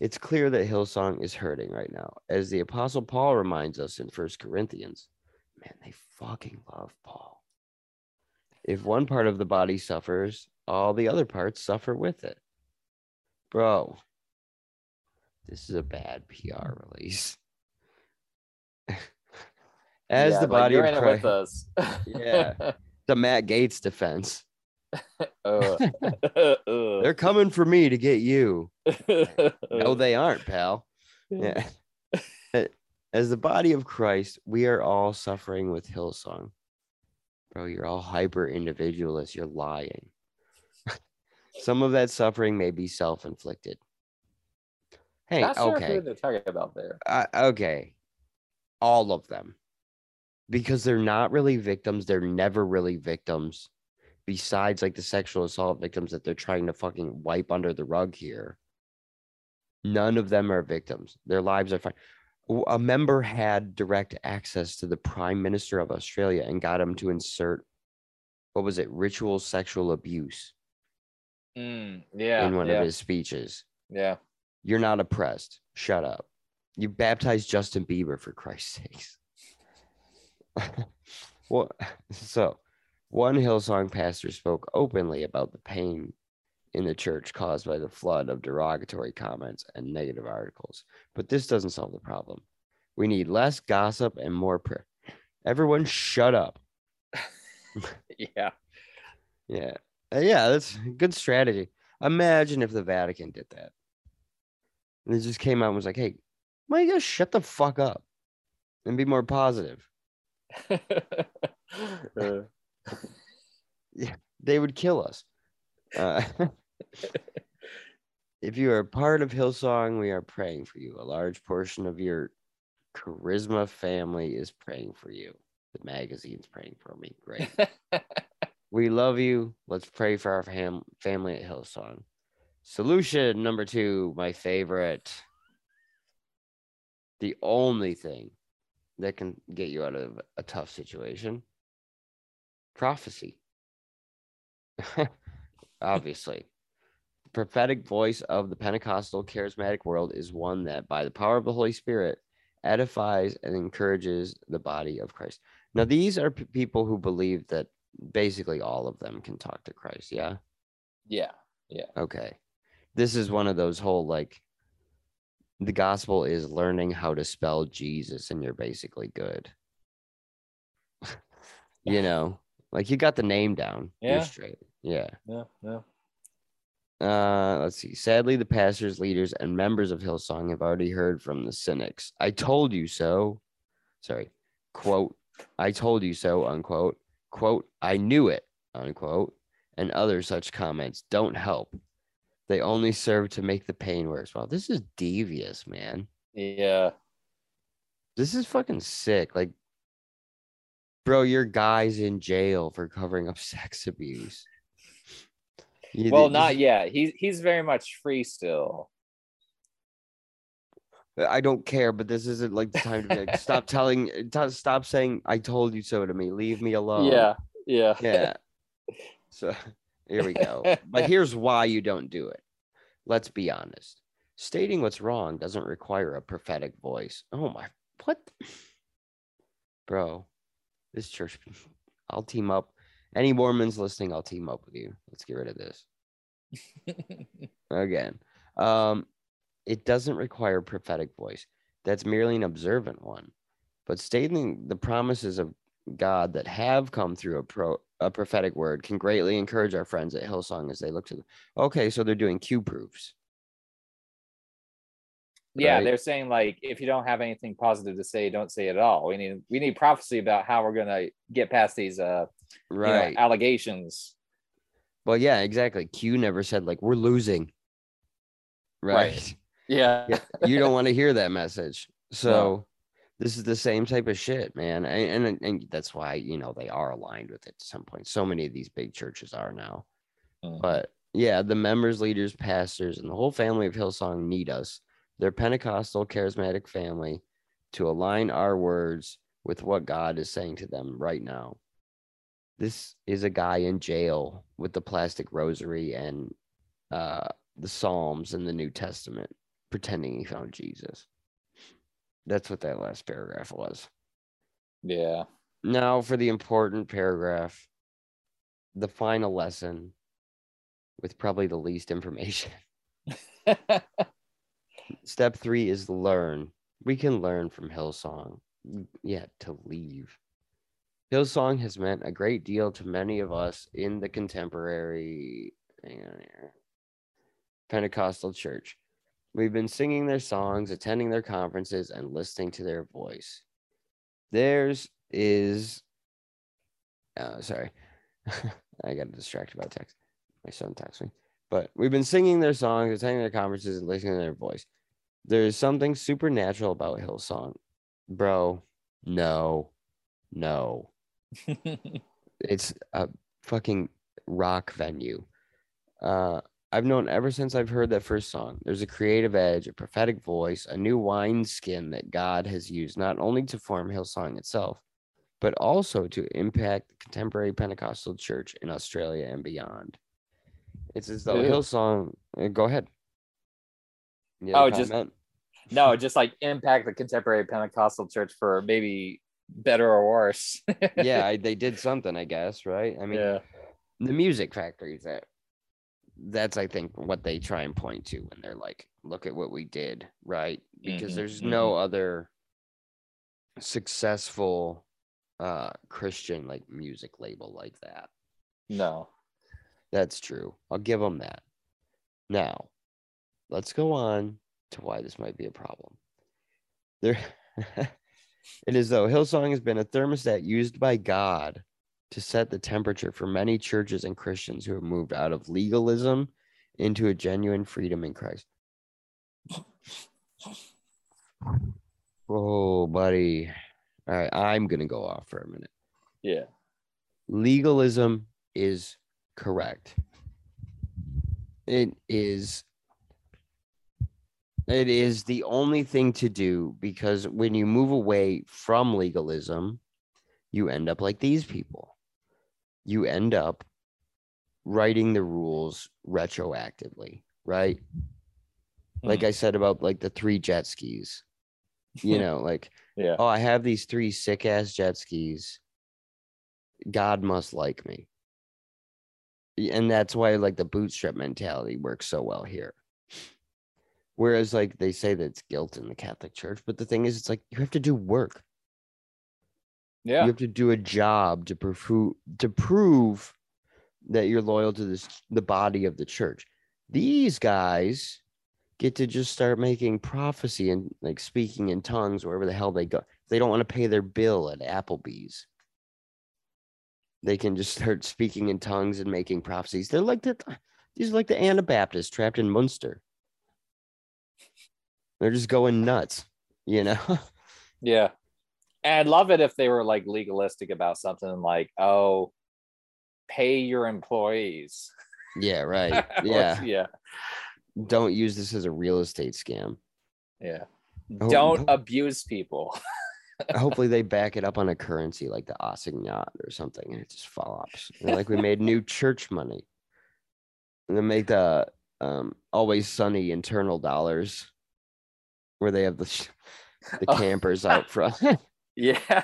it's clear that Hillsong is hurting right now, as the Apostle Paul reminds us in First Corinthians. Man, they fucking love Paul. If one part of the body suffers, all the other parts suffer with it. Bro, this is a bad PR release. As Yeah, the body you're of it with us Yeah. the Matt Gaetz defense. Uh, They're coming for me to get you. No, they aren't, pal. Yeah. As the body of Christ, we are all suffering with Hillsong. Bro, you're all hyper individualists. You're lying. Some of that suffering may be self inflicted. Hey, sure okay. they're talking about there. Uh, okay. All of them. Because they're not really victims. They're never really victims. Besides, like the sexual assault victims that they're trying to fucking wipe under the rug here. None of them are victims. Their lives are fine. A member had direct access to the Prime Minister of Australia and got him to insert, what was it, ritual sexual abuse Mm, yeah, in one yeah, of his speeches. yeah. You're not oppressed. Shut up. You baptized Justin Bieber for Christ's sakes. well, so one Hillsong pastor spoke openly about the pain in the church caused by the flood of derogatory comments and negative articles. But this doesn't solve the problem. We need less gossip and more prayer. Everyone shut up. yeah. Yeah. Uh, yeah, that's a good strategy. Imagine if the Vatican did that. And it just came out and was like, hey, why don't you guys shut the fuck up and be more positive? Uh, They would kill us. Uh, if you are part of Hillsong, we are praying for you. A large portion of your charisma family is praying for you. The magazine's praying for me. Great. We love you. Let's pray for our fam- family at Hillsong. Solution number two, my favorite. The only thing that can get you out of a tough situation prophecy. Obviously, prophetic voice of the Pentecostal charismatic world is one that, by the power of the Holy Spirit, edifies and encourages the body of Christ. Now, these are p- people who believe that basically all of them can talk to Christ. Yeah. yeah. Yeah. Okay. This is one of those whole like the gospel is learning how to spell Jesus and you're basically good. you know, like you got the name down. You're Yeah. straight. Yeah. Yeah. Yeah. Uh, let's see. Sadly, the pastors, leaders, and members of Hillsong have already heard from the cynics. I told you so. Sorry. Quote, I told you so, unquote. Quote, I knew it, unquote. And other such comments don't help. They only serve to make the pain worse. Wow, this is devious, man. Yeah. This is fucking sick. Like, Bro, your guy's in jail for covering up sex abuse. You- Well, not yet. He's he's very much free still. Uh, I don't care, but this isn't like the time to like, stop telling, t- stop saying, I told you so to me. Leave me alone. Yeah, yeah, Yeah. So here we go. But here's why you don't do it. Let's be honest. Stating what's wrong doesn't require a prophetic voice. Oh my, what? Bro, this church, I'll team up. Any Mormons listening, I'll team up with you. Let's get rid of this again. Um, it doesn't require a prophetic voice. That's merely an observant one. But stating the promises of God that have come through a pro a prophetic word can greatly encourage our friends at Hillsong as they look to. Okay, so they're doing Q proofs. yeah. Right. They're saying like, if you don't have anything positive to say, don't say it at all. We need we need prophecy about how we're gonna get past these uh you know, Right. allegations. well, yeah, exactly. Q never said like we're losing. Right. Right. Yeah, yeah, you don't want to hear that message. So this is the same type of shit, man. And, and and that's why you know they are aligned with it to some point. So many of these big churches are now. Mhm. But yeah, the members, leaders, pastors, and the whole family of Hillsong need us. Their Pentecostal charismatic family to align our words with what God is saying to them right now. This is a guy in jail with the plastic rosary and uh, the Psalms and the New Testament, pretending he found Jesus. That's what that last paragraph was. yeah. Now for the important paragraph, the final lesson with probably the least information. Step three is learn. We can learn from Hillsong, yet to leave. Hillsong has meant a great deal to many of us in the contemporary Pentecostal church. We've been singing their songs, attending their conferences, and listening to their voice. Theirs is, uh, sorry, I got distracted by text. My son texted me. But we've been singing their songs, attending their conferences, and listening to their voice. There's something supernatural about Hillsong. Bro, no, no. It's a fucking rock venue. Uh, I've known ever since I've heard that first song. There's a creative edge, a prophetic voice, a new wineskin that God has used not only to form Hillsong itself, but also to impact the contemporary Pentecostal church in Australia and beyond. It's as though Ew. Hillsong. uh, Go ahead. Oh, a just- no, just like impact the contemporary Pentecostal church for maybe better or worse. yeah, I, they did something, I guess, right? I mean, yeah. the music factory is that that's I think what they try and point to when they're like, look at what we did, right? Because Mhm, there's no other successful uh Christian like music label like that. No. That's true. I'll give them that. Now, let's go on to why this might be a problem. There it is though Hillsong has been a thermostat used by God to set the temperature for many churches and Christians who have moved out of legalism into a genuine freedom in Christ. Oh, buddy. All right, I'm going to go off for a minute Yeah. legalism is correct. It is it is the only thing to do because when you move away from legalism, you end up like these people. You end up writing the rules retroactively, right? Like mm. I said about like the three jet skis. You know, like Yeah. oh, I have these three sick ass jet skis. God must like me. And that's why like the bootstrap mentality works so well here. Whereas like they say that it's guilt in the Catholic Church, but the thing is it's like you have to do work. Yeah. You have to do a job to prove to prove that you're loyal to this the body of the church. These guys get to just start making prophecy and like speaking in tongues wherever the hell they go. They don't want to pay their bill at Applebee's. They can just start speaking in tongues and making prophecies. They're like the these are like the Anabaptists trapped in Munster. They're just going nuts, you know. Yeah. And I'd love it if they were like legalistic about something like, oh, pay your employees. Yeah, right. Yeah. yeah. Don't use this as a real estate scam. Yeah. Oh, Don't no. abuse people. Hopefully they back it up on a currency like the assignat or something and it just flops. And like we made new church money. And then make the um always sunny internal dollars where they have the the Oh. campers out front. Yeah.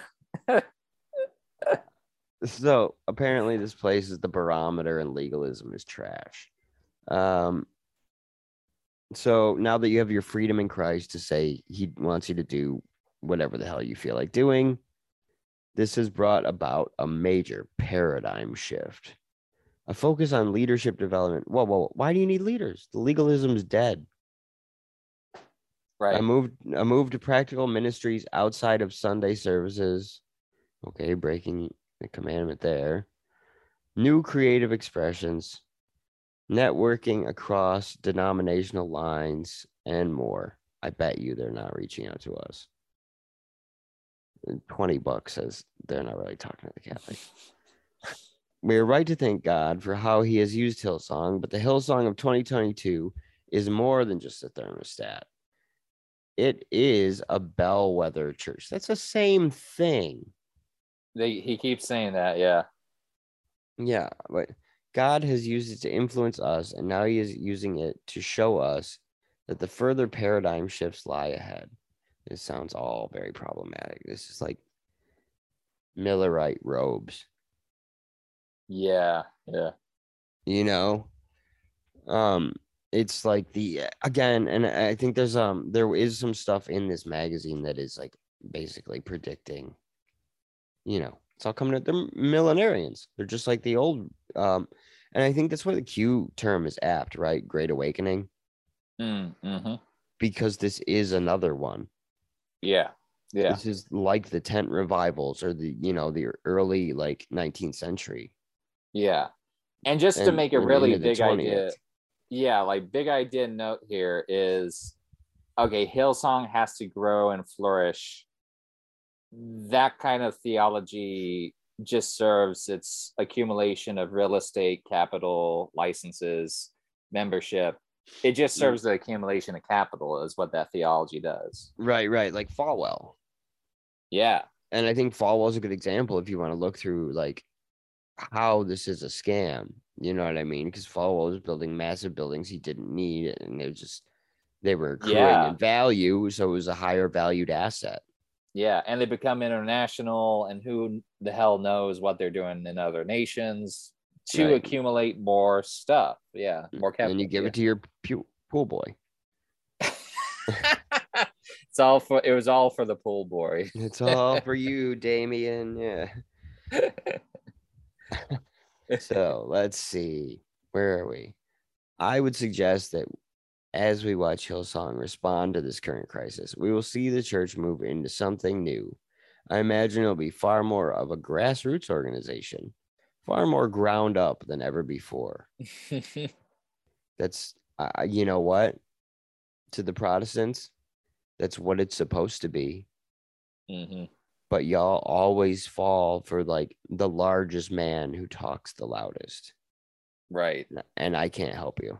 so apparently this place is the barometer and legalism is trash um so now that you have your freedom in christ to say he wants you to do whatever the hell you feel like doing this has brought about a major paradigm shift a focus on leadership development whoa whoa why do you need leaders the legalism is dead Right. I moved I moved to practical ministries outside of Sunday services. Okay, breaking the commandment there. New creative expressions, networking across denominational lines, and more. I bet you they're not reaching out to us. 20 bucks says they're not really talking to the Catholic. We are right to thank God for how he has used Hillsong, but the Hillsong of 2022 is more than just a thermostat it is a bellwether church. That's the same thing. They, he keeps saying that. Yeah. Yeah, but God has used it to influence us, and now He is using it to show us that the further paradigm shifts lie ahead. This sounds all very problematic. This is like Millerite robes, Yeah. Yeah. you know? Um, it's like the again, and I think there's um there is some stuff in this magazine that is like basically predicting, you know, it's all coming at they're millenarians. They're just like the old um and I think that's why the Q term is apt, right? Great awakening, Mm, hmm because this is another one. Yeah. Yeah. This is like the tent revivals or the you know the early like 19th century. Yeah. And just to make a and really big idea, 20th. Yeah, like big idea note here is okay, Hillsong has to grow and flourish. That kind of theology just serves its accumulation of real estate, capital, licenses, membership. It just Mm. serves the accumulation of capital, is what that theology does. Right, right, like Falwell. Yeah. and I think Falwell's a good example if you want to look through like how this is a scam. You know what I mean? Because Falwell was building massive buildings he didn't need, it, and they just they were accruing Yeah. in value, so it was a higher valued asset. Yeah. And they become international, and who the hell knows what they're doing in other nations to Right. accumulate more stuff. Yeah. Mm, more capital. and you give it to your pu- pool boy. it's all for it was all for the pool boy. It's all for you, Damien. Yeah. So let's see. Where are we? I would suggest that as we watch Hillsong respond to this current crisis, we will see the church move into something new. I imagine it'll be far more of a grassroots organization, far more ground up than ever before. That's, uh, you know what? To the Protestants, that's what it's supposed to be. Mhm. But y'all always fall for like the largest man who talks the loudest. Right. and I can't help you.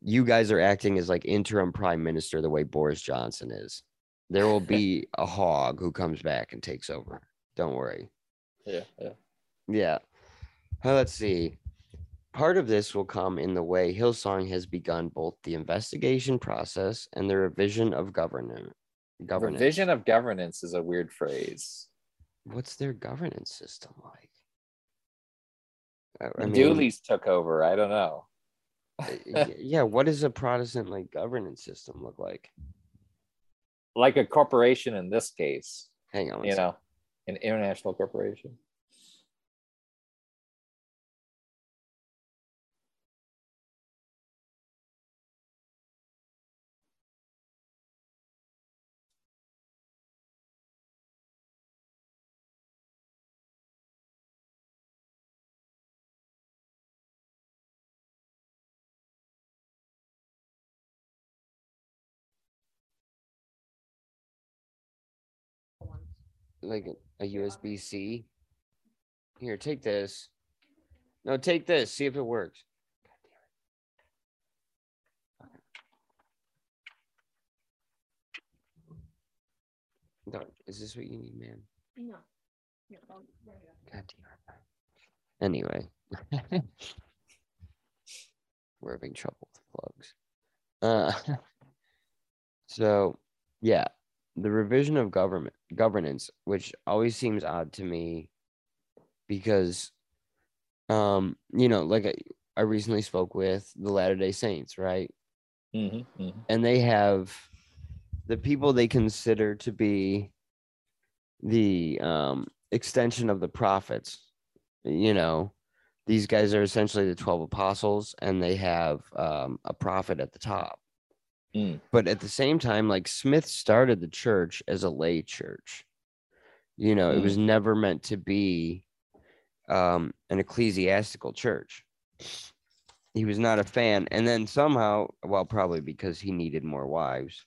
You guys are acting as like interim prime minister the way Boris Johnson is. There will be a hog who comes back and takes over. Don't worry. Yeah. Yeah. Yeah. Uh, let's see. Part of this will come in the way Hillsong has begun both the investigation process and the revision of governance. Governance. Revision of governance is a weird phrase. What's their governance system like? I- I mean, Dooley's took over. I don't know. yeah. What does a Protestant like governance system look like? Like a corporation in this case, Hang on. you second. know, an international corporation. Like a USB C. Here, take this. No, take this. See if it works. No, is this what you need, man? No. Here, I'll- there you go. God damn it. Anyway, we're having trouble with plugs. Uh, so, yeah, the revision of government governance, which always seems odd to me, because, um, you know, like I, I recently spoke with the Latter Day Saints, right? Mhm, mhm. and they have the people they consider to be the um, extension of the prophets. You know, these guys are essentially the 12 apostles, and they have um, a prophet at the top. Mm. But at the same time, like Smith started the church as a lay church. You know, it was never meant to be um, an ecclesiastical church he was not a fan and then somehow well probably because he needed more wives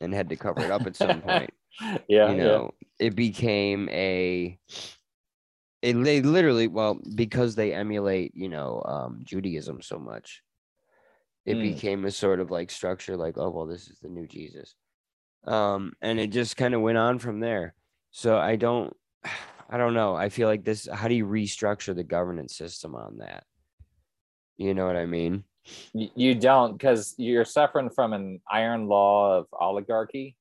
and had to cover it up at some point yeah, you know it became a it they literally well because they emulate you know um judaism so much it Mm. became a sort of like structure like oh well this is the new jesus. Um and it just kind of went on from there. So i don't i don't know. I feel like this how do you restructure the governance system on that? You know what i mean? You don't because you're suffering from an iron law of oligarchy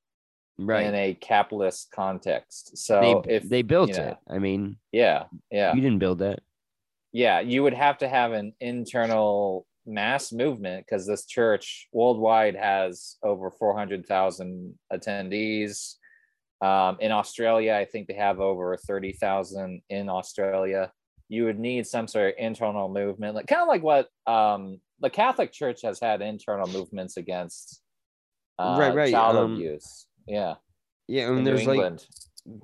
right. in a capitalist context. So they, if they built you know, it i mean. Yeah, yeah, you didn't build that yeah, you would have to have an internal mass movement because this church worldwide has over 400,000 attendees. Um, in Australia, I think they have over 30,000 in Australia. You would need some sort of internal movement, like kind of like what um, the Catholic Church has had internal movements against uh, Right, right, child um, abuse. Yeah, yeah and in there's like England.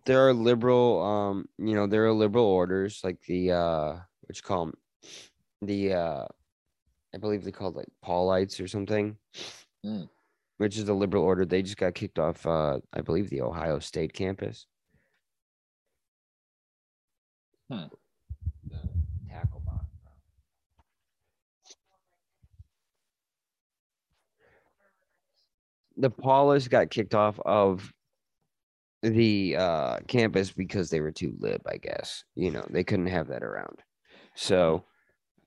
there are liberal um you know there are liberal orders like the uh what you call them the uh i believe they called like paulites or something Mm. which is a liberal order they just got kicked off uh i believe the ohio state campus Hmm. The tackle the Paulists got kicked off of the uh, campus because they were too lib, I guess. You know, they couldn't have that around. So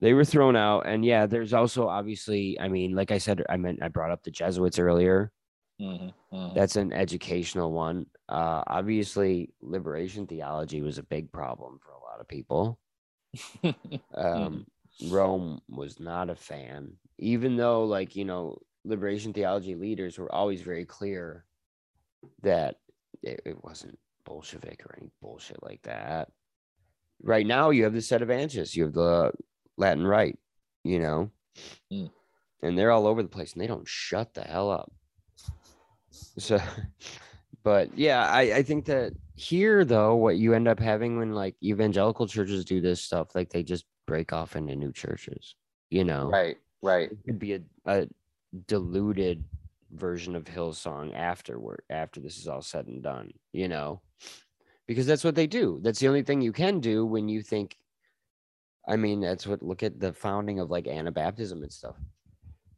they were thrown out. And yeah, there's also obviously, I mean, like I said, I meant I brought up the Jesuits earlier. Mhm, mhm. That's an educational one. Uh, obviously, liberation theology was a big problem for a lot of people. Um, Rome was not a fan, even though, like, you know, liberation theology leaders were always very clear that it, it wasn't Bolshevik or any bullshit like that. Right now, you have the set of Anchus, you have the Latin Right, you know, Mm. and they're all over the place and they don't shut the hell up. So, but yeah, I, I think that here, though, what you end up having when like evangelical churches do this stuff, like they just break off into new churches, you know, right, right. it could be a, a diluted version of Hillsong afterward after this is all said and done, you know, because that's what they do. That's the only thing you can do when you think. I mean, that's what look at the founding of like Anabaptism and stuff.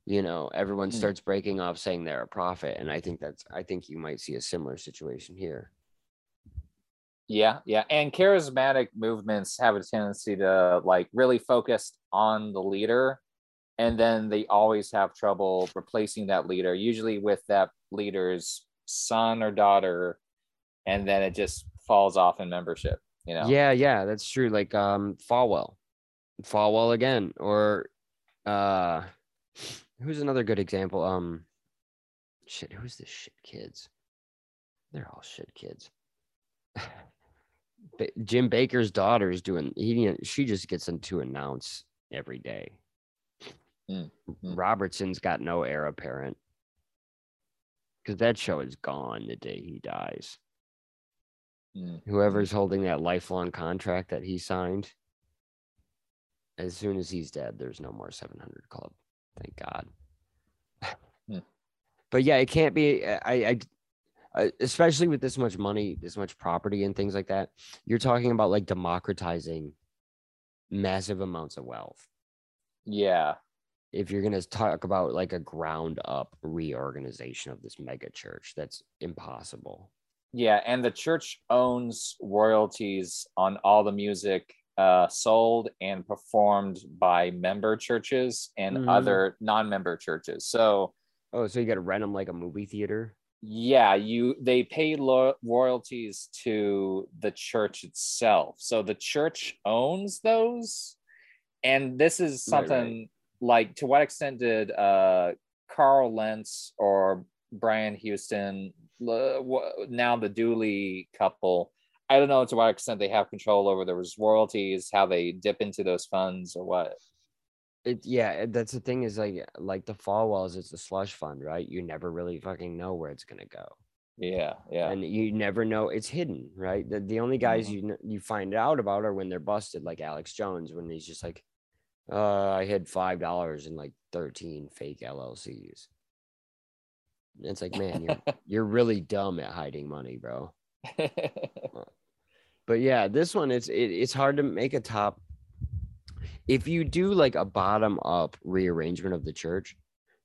You know, everyone Hmm. starts breaking off saying they're a prophet, and I think that's I think you might see a similar situation here. Yeah, yeah. And charismatic movements have a tendency to like really focus on the leader and then they always have trouble replacing that leader, usually with that leader's son or daughter, and then it just falls off in membership, you know. Yeah, yeah, that's true. Like um Falwell. Falwell again. Or uh who's another good example? Um shit, who's the shit kids? They're all shit kids. Jim Bakker's daughter is doing he she just gets into announce every day. Mm, mm. Robertson's got no heir apparent. Because that show is gone the day he dies. Mm. whoever's holding that lifelong contract that he signed as soon as he's dead there's no more 700 club thank god Hmm. but yeah it can't be i i especially with this much money, this much property, and things like that. You're talking about like democratizing massive amounts of wealth. Yeah. If you're going to talk about like a ground up reorganization of this mega church, that's impossible. Yeah, and the church owns royalties on all the music uh, sold and performed by member churches and Mhm. other non-member churches. So Oh, so you got to rent them like a movie theater? yeah, you they pay lo- royalties to the church itself. So the church owns those, and this is Right, right. something like to what extent did uh, Carl Lentz or Brian Houston, now the Dooley couple? I don't know to what extent they have control over those royalties, how they dip into those funds, or what. It, yeah, that's the thing is like like the Falwells, it's a slush fund, right? You never really fucking know where it's gonna go. Yeah, yeah, and you never know it's hidden right the, the only guys Mhm. you you find out about are when they're busted like alex jones when he's just like uh i hid five dollars in like 13 fake llcs And it's like man you're you're really dumb at hiding money bro but yeah this one it's it, it's hard to make a top if you do like a bottom up rearrangement of the church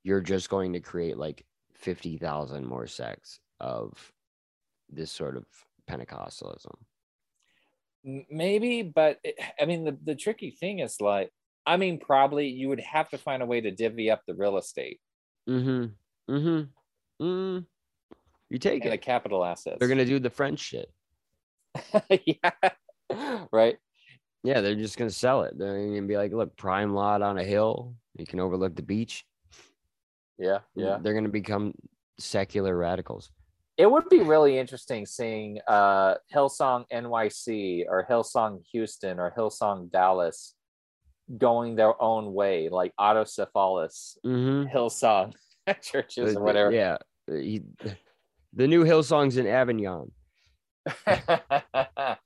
you're just going to create like 50,000 more sects of this sort of pentecostalism. Maybe but it- i mean the, the tricky thing is like i mean probably you would have to find a way to divvy up the real estate. Mm-hmm. Mm-hmm. Mm. you take and the capital assets. They're gonna do the french shit yeah. Right? Yeah they're just gonna sell it. They're gonna be like look prime lot on a hill. You can overlook the beach. Yeah yeah. They're gonna become secular radicals. It would be really interesting seeing uh hillsong nyc or hillsong houston or hillsong dallas going their own way like autocephalous mm-hmm. Hillsong churches or whatever. Yeah, he, the new Hillsongs in Avignon.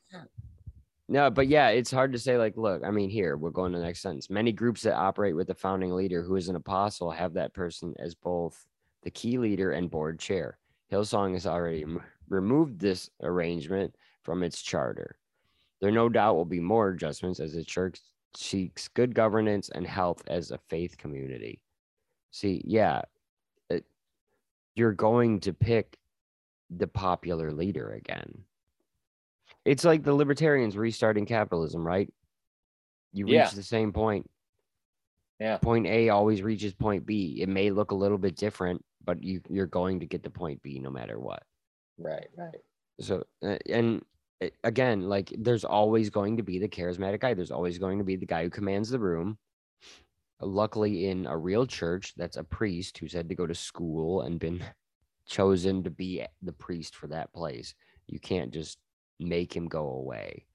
No, but yeah, it's hard to say. Like, look, I mean, here we're going to the next sentence. Many groups that operate with the founding leader, who is an apostle, have that person as both the key leader and board chair. Hillsong has already removed this arrangement from its charter. There no doubt will be more adjustments as the church seeks good governance and health as a faith community. See, yeah, it, you're going to pick the popular leader again. It's like the libertarians restarting capitalism, right? You reach Yeah. the same point. Yeah. Point A always reaches point B. It may look a little bit different, but you you're going to get to point B no matter what. right right So uh, and uh, again, like there's always going to be the charismatic guy. There's always going to be the guy who commands the room. Luckily, in a real church, that's a priest who's had to go to school and been chosen to be the priest for that place. You can't just make him go away.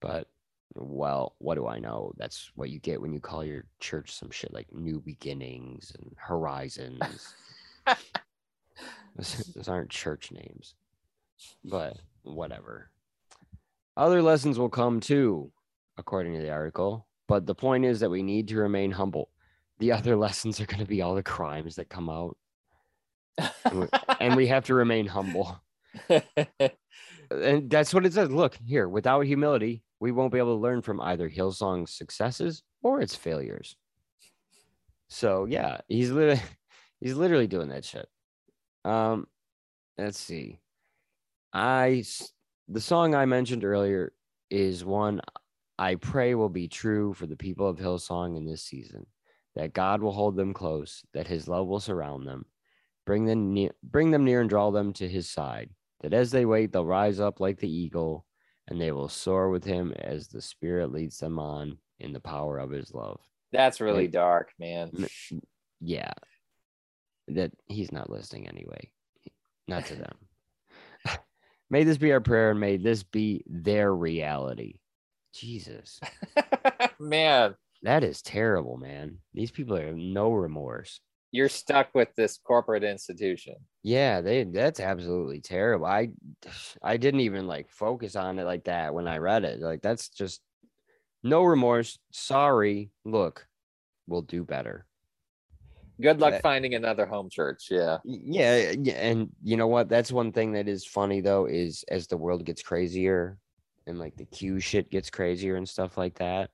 But well, what do I know? That's what you get when you call your church some shit like New Beginnings and Horizons. those, aren't church names, but whatever. Other lessons will come too, according to the article. But the point is that we need to remain humble. The other lessons are going to be all the crimes that come out, and we, have to remain humble. And that's what it says. Look here, without humility, we won't be able to learn from either Hillsong's successes or its failures. So yeah, he's literally he's literally doing that shit. Um, let's see. I the song I mentioned earlier is one I pray will be true for the people of Hillsong in this season. That God will hold them close, that His love will surround them, bring them near, bring them near, and draw them to His side. That as they wait, they'll rise up like the eagle, and they will soar with Him as the Spirit leads them on in the power of His love. That's really Like- dark, man. Yeah, that He's not listening anyway, not to them. may this be our prayer, and may this be their reality. Jesus. man, That is terrible, man. These people have no remorse. You're stuck with this corporate institution. Yeah, they that's absolutely terrible. I I didn't even like focus on it like that when I read it. Like that's just no remorse. Sorry. Look, we'll do better. Good luck That- finding another home church. Yeah. Yeah, yeah, and you know what? That's one thing that is funny though, is as the world gets crazier and like the Q shit gets crazier and stuff like that,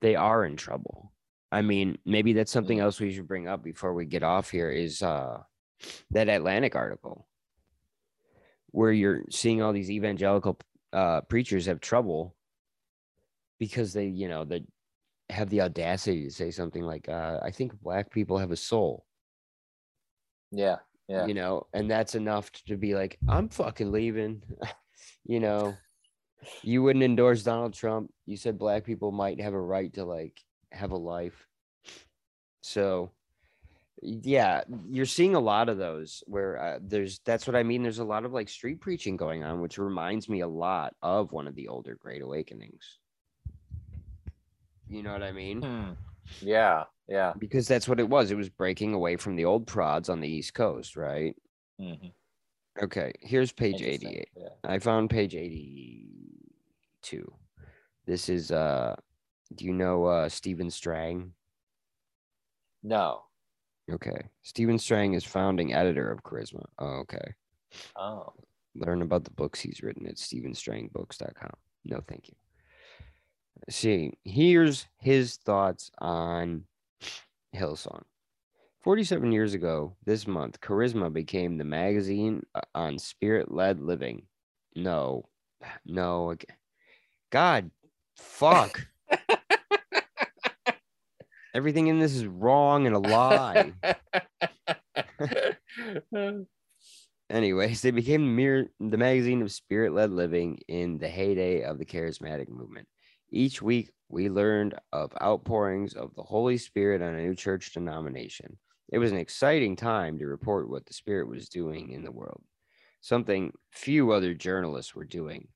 they are in trouble. I mean, maybe that's something else we should bring up before we get off here is uh that Atlantic article where you're seeing all these evangelical uh preachers have trouble because they, you know, they have the audacity to say something like uh I think black people have a soul Yeah. Yeah. you know, and that's enough to be like, I'm fucking leaving. you know, you wouldn't endorse Donald Trump. You said black people might have a right to like have a life. So, yeah, you're seeing a lot of those where uh, there's that's what I mean. There's a lot of like street preaching going on, which reminds me a lot of one of the older Great Awakenings. You know what I mean? Hmm. Yeah. Yeah. Because that's what it was. It was breaking away from the old prods on the East Coast, right? Mhm. Okay, here's page 88. Yeah. I found page 82. This is uh do you know uh Stephen Strang? No. Okay. Stephen Strang is founding editor of Charisma. Oh, okay. Oh. Learn about the books he's written at stephenstrangbooks.com. No, thank you. See, here's his thoughts on Hillsong. 47 years ago this month, Charisma became the magazine uh, on spirit led living. No, no. God, fuck. Everything in this is wrong and a lie. Anyways, they became mere, the magazine of spirit led living in the heyday of the charismatic movement. Each week, we learned of outpourings of the Holy Spirit on a new church denomination. It was an exciting time to report what the Spirit was doing in the world, something few other journalists were doing.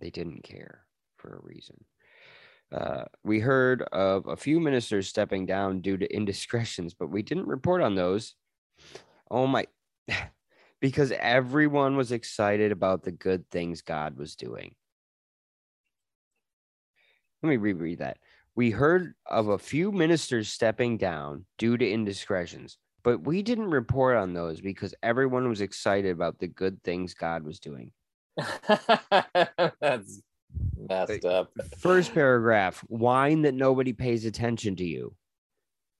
They didn't care for a reason. Uh, we heard of a few ministers stepping down due to indiscretions, but we didn't report on those. Oh my, because everyone was excited about the good things God was doing. Let me reread that. We heard of a few ministers stepping down due to indiscretions, but we didn't report on those because everyone was excited about the good things God was doing. That's messed up. First paragraph whine that nobody pays attention to you.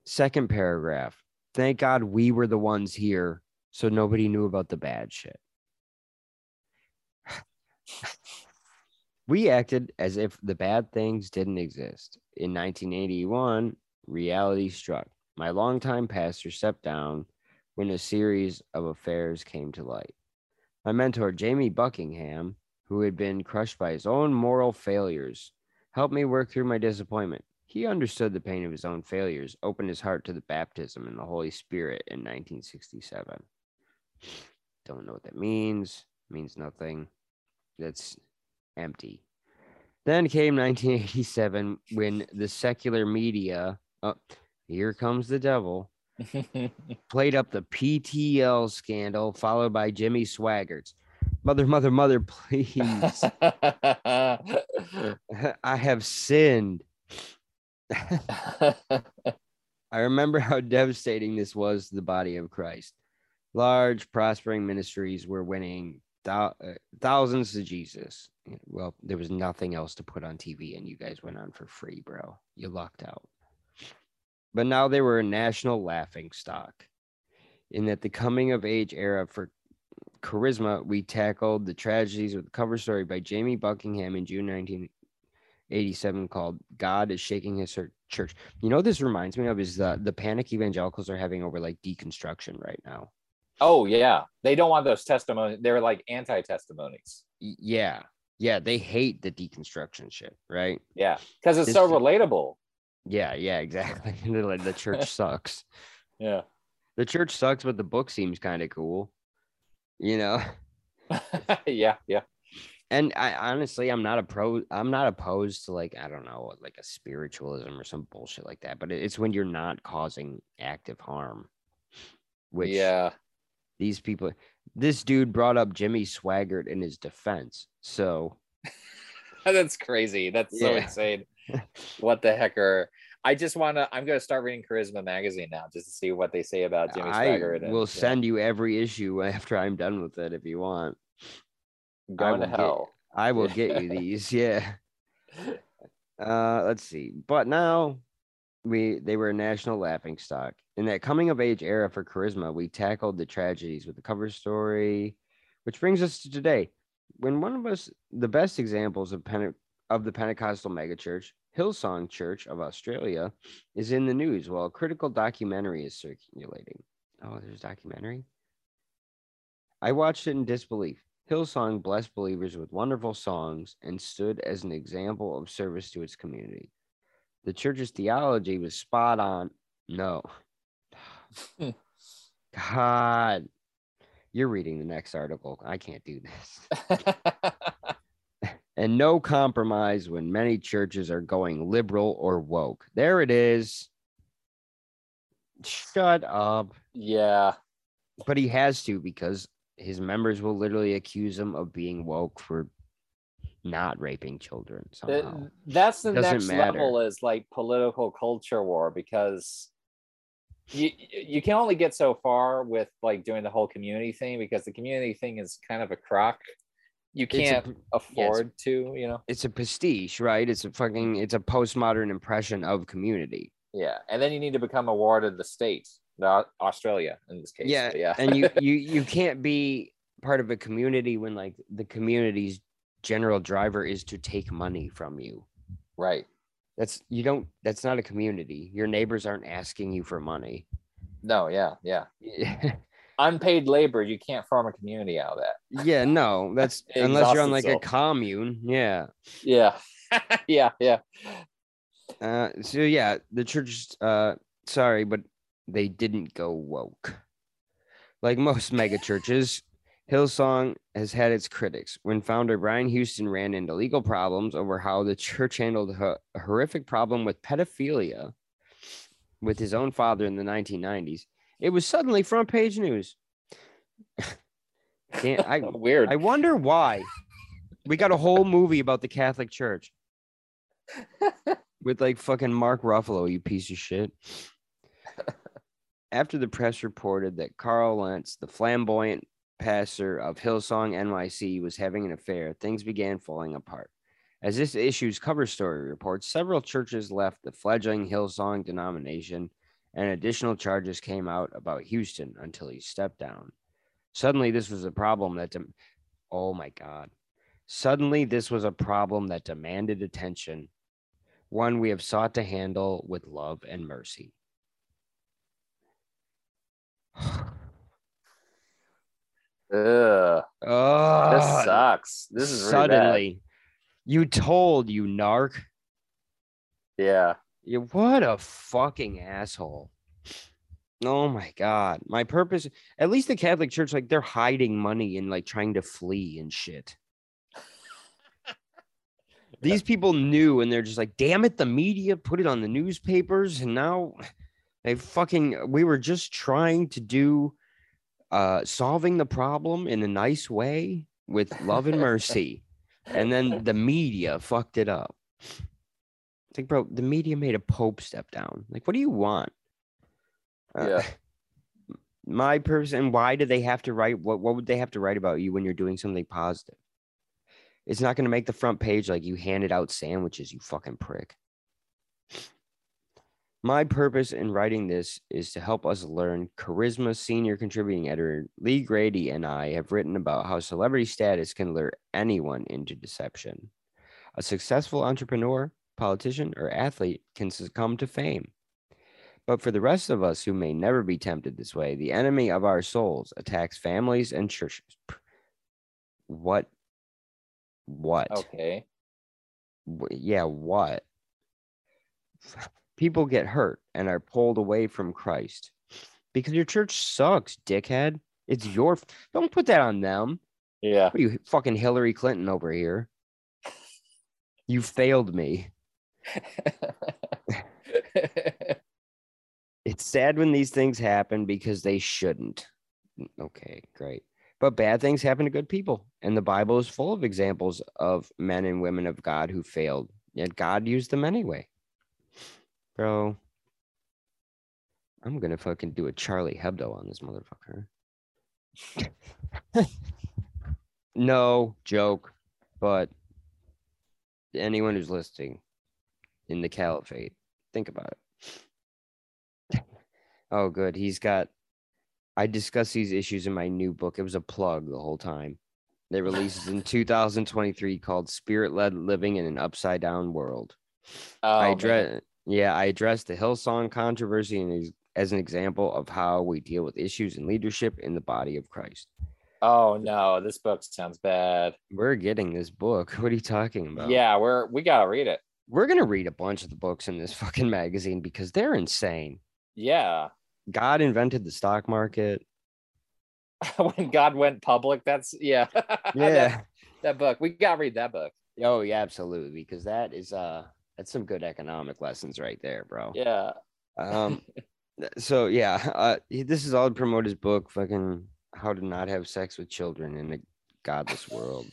Second paragraph thank God we were the ones here so nobody knew about the bad shit. we acted as if the bad things didn't exist. In 1981, reality struck. My longtime pastor stepped down when a series of affairs came to light. My mentor, Jamie Buckingham, who had been crushed by his own moral failures, helped me work through my disappointment. He understood the pain of his own failures, opened his heart to the baptism in the Holy Spirit in 1967. Don't know what that means. Means nothing. That's empty. Then came 1987 when the secular media, oh, here comes the devil, played up the PTL scandal, followed by Jimmy Swaggart's. Mother, mother, mother, please. I have sinned. I remember how devastating this was to the body of Christ. Large, prospering ministries were winning thou- uh, thousands to Jesus. Well, there was nothing else to put on TV, and you guys went on for free, bro. You lucked out. But now they were a national laughing stock. In that the coming of age era for charisma, we tackled the tragedies with a cover story by Jamie Buckingham in June 1987 called God is Shaking His Church. You know, what this reminds me of is the, the panic evangelicals are having over like deconstruction right now. oh yeah, they don't want those testimonies. They're like anti-testimonies. Yeah. Yeah. They hate the deconstruction shit, right? Yeah, because it's This- so relatable. Yeah. Yeah. Exactly. They're like, the church sucks. Yeah. The church sucks, but the book seems kind of cool, you know? yeah. Yeah. and I honestly, I'm not a pro. I'm not opposed to like I don't know, like a spiritualism or some bullshit like that. But it's when you're not causing active harm. Which yeah. these people, this dude brought up Jimmy Swaggart in his defense. So That's crazy. That's so Yeah. insane. What the heck are I just want to. I'm going to start reading Charisma magazine now just to see what they say about Jimmy I Swaggart. and, will yeah, send you every issue after I'm done with it if you want. going to will get- hell. I will get you these. Yeah. Uh, let's see. But now we they were a national laughing stock. In that coming of age era for charisma, we tackled the tragedies with the cover story, which brings us to today. When one of us the best examples of Pente- of the Pentecostal megachurch, Hillsong Church of Australia, is in the news while a critical documentary is circulating. Oh, there's a documentary. I watched it in disbelief. Hillsong blessed believers with wonderful songs and stood as an example of service to its community. The church's theology was spot on. No. Hmm. God. You're reading the next article. I can't do this. And no compromise when many churches are going liberal or woke. There it is. Shut up. yeah. But he has to because his members will literally accuse him of being woke for not raping children Th- somehow. that's the Doesn't next matter. level is like political culture war because you you can only get so far with like doing the whole community thing because the community thing is kind of a crock. You can't p- afford to, you know. it's a prestige right? It's a fucking it's a postmodern impression of community. Yeah, and then you need to become a ward of the state, not Australia in this case. Yeah, but yeah, and you you you can't be part of a community when like the community's general driver is to take money from you. right. That's you don't that's not a community. Your neighbors aren't asking you for money. No, yeah, yeah. Unpaid labor, you can't form a community out of that. yeah, no, that's unless you're on like Exhaust a commune. Yeah. Yeah, yeah, yeah. Uh so yeah, the church uh sorry, but they didn't go woke. Like most mega churches, Hillsong has had its critics. When founder Brian Houston ran into legal problems over how the church handled a horrific problem with pedophilia with his own father in the 1990s, it was suddenly front page news. Can't, I, Weird. I wonder why. We got a whole movie about the Catholic Church with like fucking Mark Ruffalo, you piece of shit. After the press reported that Carl Lentz, the flamboyant pastor of Hillsong NYC, was having an affair, things began falling apart. As this issue's cover story reports, several churches left the fledgling Hillsong denomination, and additional charges came out about Houston until he stepped down. Suddenly, this was a problem that, dem- oh my God. Suddenly, this was a problem that demanded attention, one we have sought to handle with love and mercy. Ugh, this sucks. This is really suddenly. You told you narc. Yeah. You what a fucking asshole. Oh my god. My purpose at least the Catholic Church, like they're hiding money and like trying to flee and shit. These people knew and they're just like, damn it, the media put it on the newspapers, and now they fucking we were just trying to do uh solving the problem in a nice way with love and mercy. and then the media fucked it up. It's like, bro, the media made a pope step down. Like, what do you want? Uh, Yeah. my person, why do they have to write? What What would they have to write about you when you're doing something positive? It's not going to make the front page like you handed out sandwiches, you fucking prick. My purpose in writing this is to help us learn. Charisma senior contributing editor Lee Grady and I have written about how celebrity status can lure anyone into deception. A successful entrepreneur, politician, or athlete can succumb to fame. But for the rest of us who may never be tempted this way, the enemy of our souls attacks families and churches. What? What? Okay. Yeah, what? People get hurt and are pulled away from Christ because your church sucks, dickhead. It's your. Don't put that on them. Yeah. What are you fucking Hillary Clinton over here? You failed me. It's sad when these things happen because they shouldn't. Okay, great. But bad things happen to good people. And the Bible is full of examples of men and women of God who failed, yet God used them anyway. bro. I'm gonna fucking do a Charlie Hebdo on this motherfucker. no joke, but anyone who's listening in the caliphate, think about it. oh, good. He's got. I discuss these issues in my new book. It was a plug the whole time. It releases in 2023 called Spirit Led Living in an Upside Down World. Oh, I address, yeah, I addressed the Hillsong controversy and as, as an example of how we deal with issues in leadership in the body of Christ. Oh no, this book sounds bad. We're getting this book. What are you talking about? Yeah, we're we gotta read it. We're gonna read a bunch of the books in this fucking magazine because they're insane. Yeah. God invented the stock market. when God went public, that's yeah. that, Yeah. that book. We gotta read that book. oh yeah, absolutely. Because that is uh that's some good economic lessons right there, bro. Yeah. Um, so yeah, uh, this is all to promote his book, fucking how to not have sex with children in a godless world.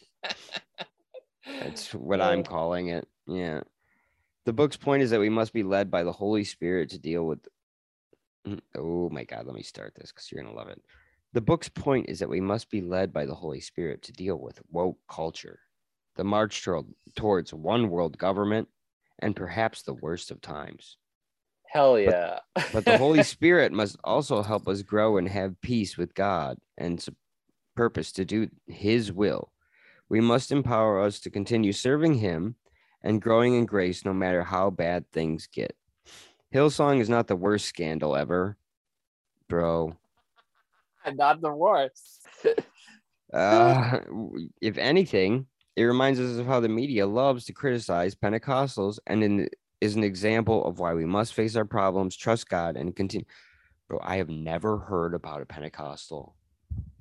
That's what I'm calling it. Yeah. The book's point is that we must be led by the Holy Spirit to deal with. Mm, Oh my God, let me start this because you're going to love it. The book's point is that we must be led by the Holy Spirit to deal with woke culture, the march toward, towards one world government, and perhaps the worst of times. Hell yeah. But the Holy Spirit must also help us grow and have peace with God and purpose to do His will. We must empower us to continue serving Him and growing in grace no matter how bad things get. Hillsong is not the worst scandal ever, bro. Not the worst. Uh, if anything, it reminds us of how the media loves to criticize Pentecostals and in, is an example of why we must face our problems, trust God, and continue. Bro, I have never heard about a Pentecostal,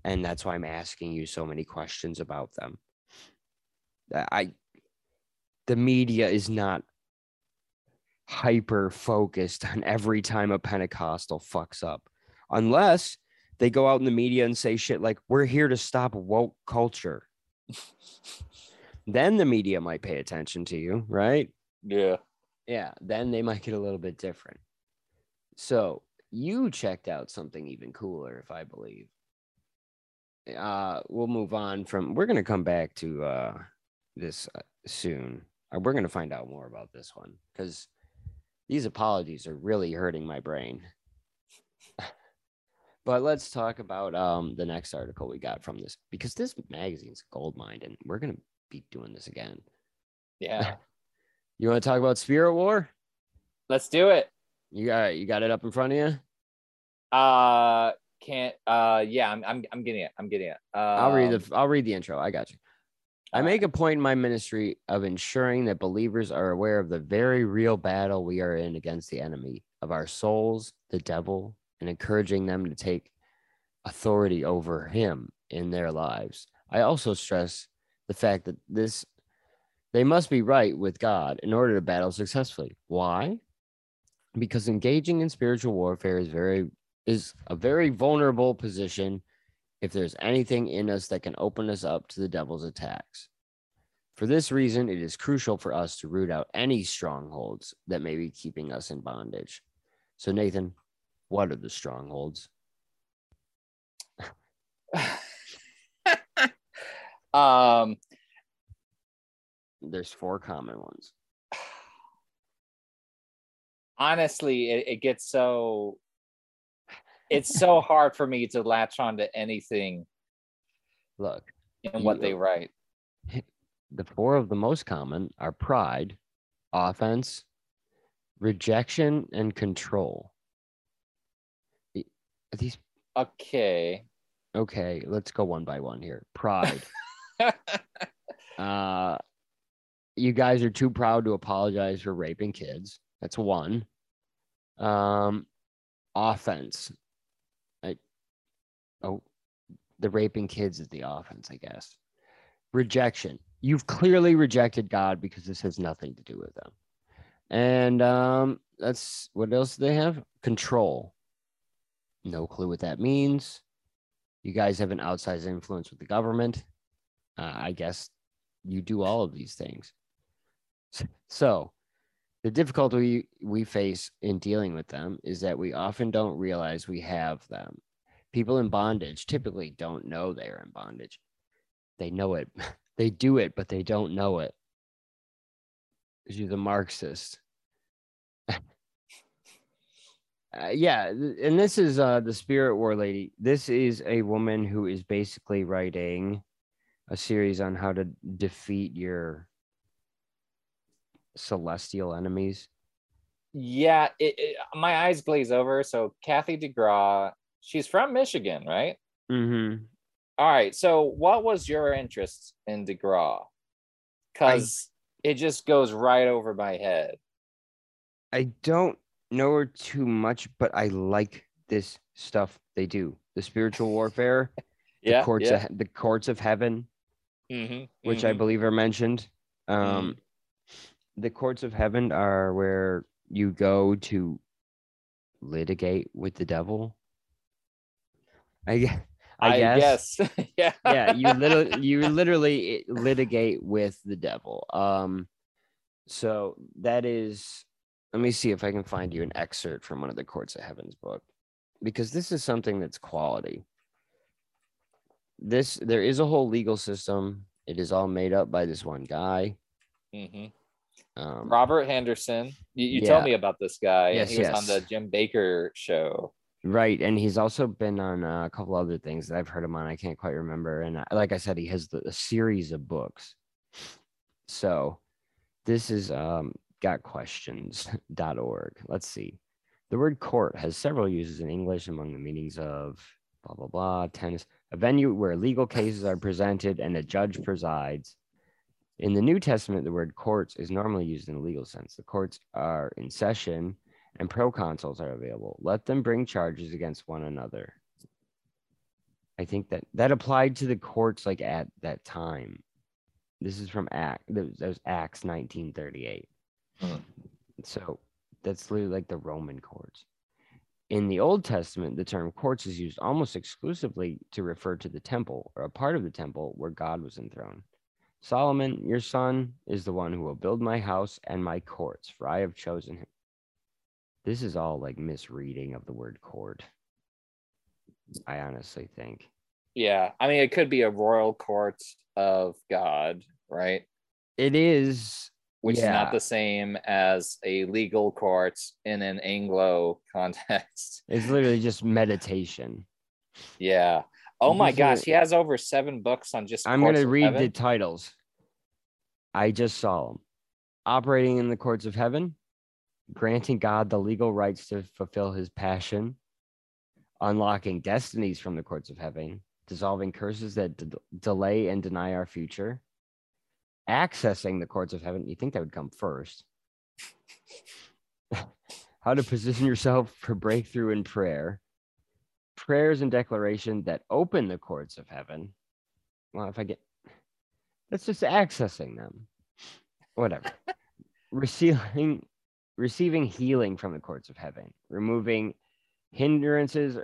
and that's why I'm asking you so many questions about them. I, the media is not hyper focused on every time a Pentecostal fucks up, unless they go out in the media and say shit like we're here to stop woke culture. Then the media might pay attention to you right? Yeah. yeah then they might get a little bit different. So you checked out something even cooler if i believe. Uh we'll move on from we're going to come back to uh this uh, soon we're going to find out more about this one because these apologies are really hurting my brain but let's talk about um the next article we got from this because this magazine's gold mine and we're going to be doing this again Yeah. you want to talk about spirit war Let's do it. you got you got it up in front of you Uh can't uh yeah, I'm I'm I'm getting it. I'm getting it. Um, I'll read the I'll read the intro. I got you. I make a point in my ministry of ensuring that believers are aware of the very real battle we are in against the enemy of our souls, the devil, and encouraging them to take authority over him in their lives. I also stress the fact that this they must be right with God in order to battle successfully. Why? Because engaging in spiritual warfare is very is a very vulnerable position if there's anything in us that can open us up to the devil's attacks. For this reason, it is crucial for us to root out any strongholds that may be keeping us in bondage. So, Nathan, what are the strongholds? um There's four common ones. honestly it, it gets so it's so hard for me to latch on to anything Look, in what they write. the four of the most common are pride, offense, rejection, and control. Are these Okay. okay? Let's go one by one here. Pride. Uh, you guys are too proud to apologize for raping kids. That's one. Um, offense. Oh, the raping kids is the offense, I guess. Rejection. You've clearly rejected God because this has nothing to do with them. And um, that's what else do they have? Control. No clue what that means. You guys have an outsized influence with the government. Uh, I guess you do all of these things. So, The difficulty we, we face in dealing with them is that we often don't realize we have them. People in bondage typically don't know they're in bondage. They know it. They do it, but they don't know it. You're the Marxist. Uh, yeah, and this is uh the Spirit War lady. This is a woman who is basically writing a series on how to defeat your celestial enemies. Yeah, it, it, my eyes glaze over. So Kathy DeGraw, she's from Michigan, right? Mm-hmm. All right. So what was your interest in DeGraw? Because it just goes right over my head. I don't know her too much, but I like this stuff they do. The spiritual warfare, the Yeah. courts yeah. of the courts of heaven, Mhm, which I mhm. believe are mentioned. Um, the courts of heaven are where you go to litigate with the devil. I gue- I, guess. yeah. yeah, you literally you literally litigate with the devil. Um, so that is. Let me see if I can find you an excerpt from one of the Courts of Heaven's book, because this is something that's quality. This there is a whole legal system. It is all made up by this one guy. Mm-hmm. Um, Robert Henderson. You, you told Yeah. me about this guy. Yes, he was on the. Jim Bakker show. Right, and he's also been on uh, a couple other things that I've heard him on. I can't quite remember. And uh, like I said, he has the, a series of books. So this is um, gotquestions.org. Let's see. The word court has several uses in English among the meanings of blah blah blah. Tennis, a venue where legal cases are presented and a judge presides. In the New Testament, the word courts is normally used in a legal sense. The courts are in session and proconsuls are available. Let them bring charges against one another. I think that that applied to the courts like at that time. This is from Act. That was, Acts 1938. Hmm. So that's literally like the Roman courts. In the Old Testament, the term courts is used almost exclusively to refer to the temple or a part of the temple where God was enthroned. Solomon, your son, is the one who will build my house and my courts, for I have chosen him. This is all like misreading of the word court. I honestly think. Yeah. I mean, it could be a royal court of God, right? It is Which is not the same as a legal court in an Anglo context. it's literally just meditation. Yeah. Oh my These are- gosh, he has over seven books on just. I'm gonna read heaven. the titles. I just saw them. Operating in the courts of heaven, granting God the legal rights to fulfill his passion, unlocking destinies from the courts of heaven, dissolving curses that d- delay and deny our future, accessing the courts of heaven. You think that would come first? How to position yourself for breakthrough in prayer, prayers and declaration that open the courts of heaven. Well, if I get that's just accessing them. Whatever. receiving receiving healing from the courts of heaven, removing hindrances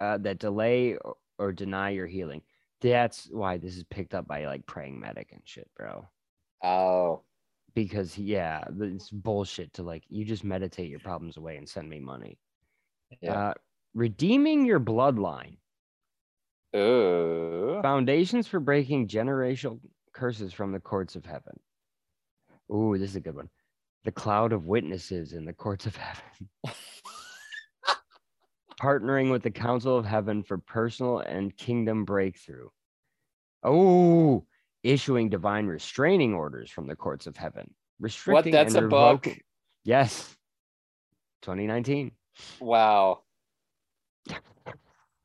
uh, that delay or, or deny your healing. That's why this is picked up by like praying medic and shit, bro. Oh, Because yeah, it's bullshit to like you just meditate your problems away and send me money. yeah. Uh, redeeming your bloodline. Ooh. Foundations for breaking generational curses from the courts of heaven. Ooh, this is a good one. The cloud of witnesses in the courts of heaven. Partnering with the council of heaven for personal and kingdom breakthrough. Oh, issuing divine restraining orders from the courts of heaven. Restricting what? That's a book? Yes. 2019. Wow.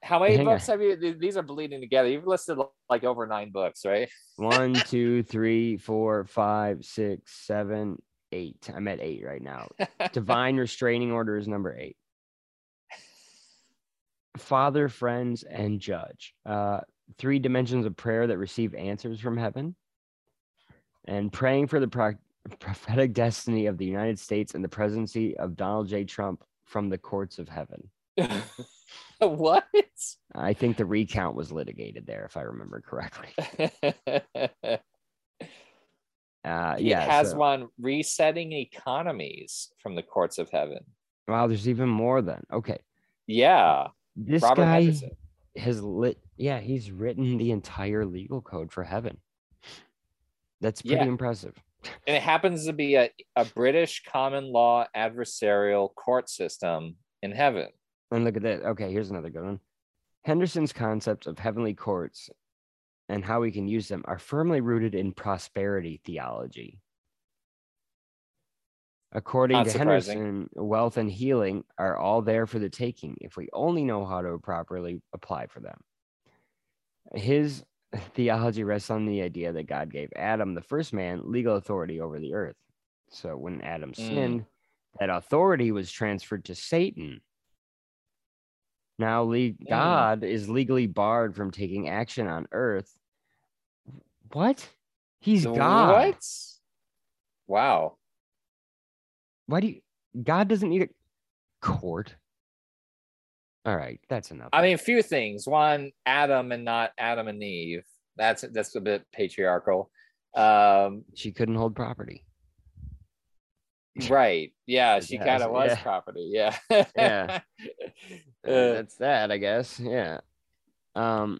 How many Hang on. books have you? These are bleeding together. You've listed like over nine books, right? One, two, three, four, five, six, seven, eight. I'm at eight right now. Divine restraining order is number eight. Father, friends, and judge. Uh, three dimensions of prayer that receive answers from heaven. And praying for the pro- prophetic destiny of the United States and the presidency of Donald J. Trump from the courts of heaven. what? I think the recount was litigated there, if I remember correctly. Uh, It yeah. has so- one resetting economies from the courts of heaven. wow, there's even more then. Okay. Yeah, This Robert guy Henderson. has lit. Yeah, he's written the entire legal code for heaven. That's pretty Yeah. impressive. and it happens to be a, a British common law adversarial court system in heaven. And look at that. Okay, here's another good one. Henderson's concept of heavenly courts and how we can use them are firmly rooted in prosperity theology. According Not to surprising. Henderson, wealth and healing are all there for the taking if we only know how to properly apply for them. His theology rests on the idea that God gave Adam, the first man, legal authority over the earth. So when Adam Mm. sinned, that authority was transferred to Satan. Now, le- Mm. God is legally barred from taking action on earth. What? He's God. What? Wow. Why do you? God doesn't need a court. All right, that's enough. I mean, a few things. One, Adam and not Adam and Eve. That's that's a bit patriarchal. Um, she couldn't hold property. right. Yeah, she kind of was yeah. property. Yeah. Yeah. Uh, that's that, I guess. Yeah. Um.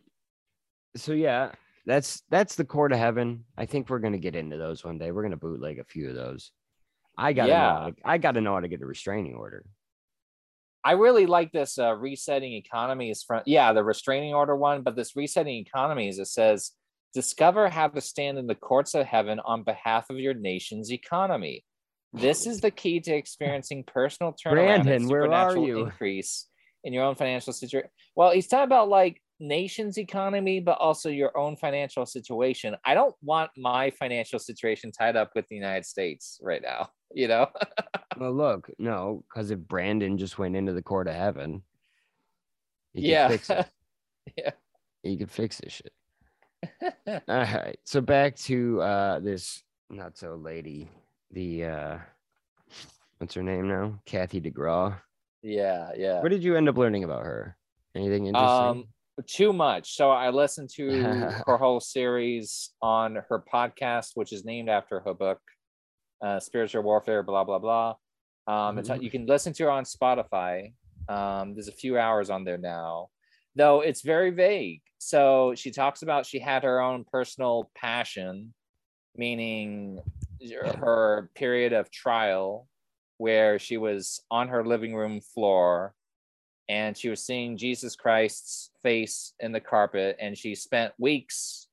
So yeah, that's that's the court of heaven. I think we're gonna get into those one day. We're gonna bootleg a few of those. I gotta know. Yeah. to- I gotta know how to get a restraining order. I really like this uh, resetting economies from yeah the restraining order one, but this resetting economies it says discover how to stand in the courts of heaven on behalf of your nation's economy. This is the key to experiencing personal turnaround and Brandon, where are supernatural you? increase in your own financial situation. Well, he's talking about like nation's economy, but also your own financial situation. I don't want my financial situation tied up with the United States right now. You know. Well, look, no, because if Brandon just went into the court of heaven, he could yeah. fix it. Yeah. He could fix this shit. All right. So back to uh this not so lady, the uh what's her name now? Kathy DeGraw. yeah. Yeah. What did you end up learning about her? Anything interesting? Um, too much. So I listened to her whole series on her podcast, which is named after her book, uh, Spiritual Warfare, blah blah blah. Um, it's on- you can listen to her on Spotify. Um, there's a few hours on there now, though it's very vague. So she talks about she had her own personal passion, meaning her period of trial, where she was on her living room floor and she was seeing Jesus Christ's face in the carpet, and she spent weeks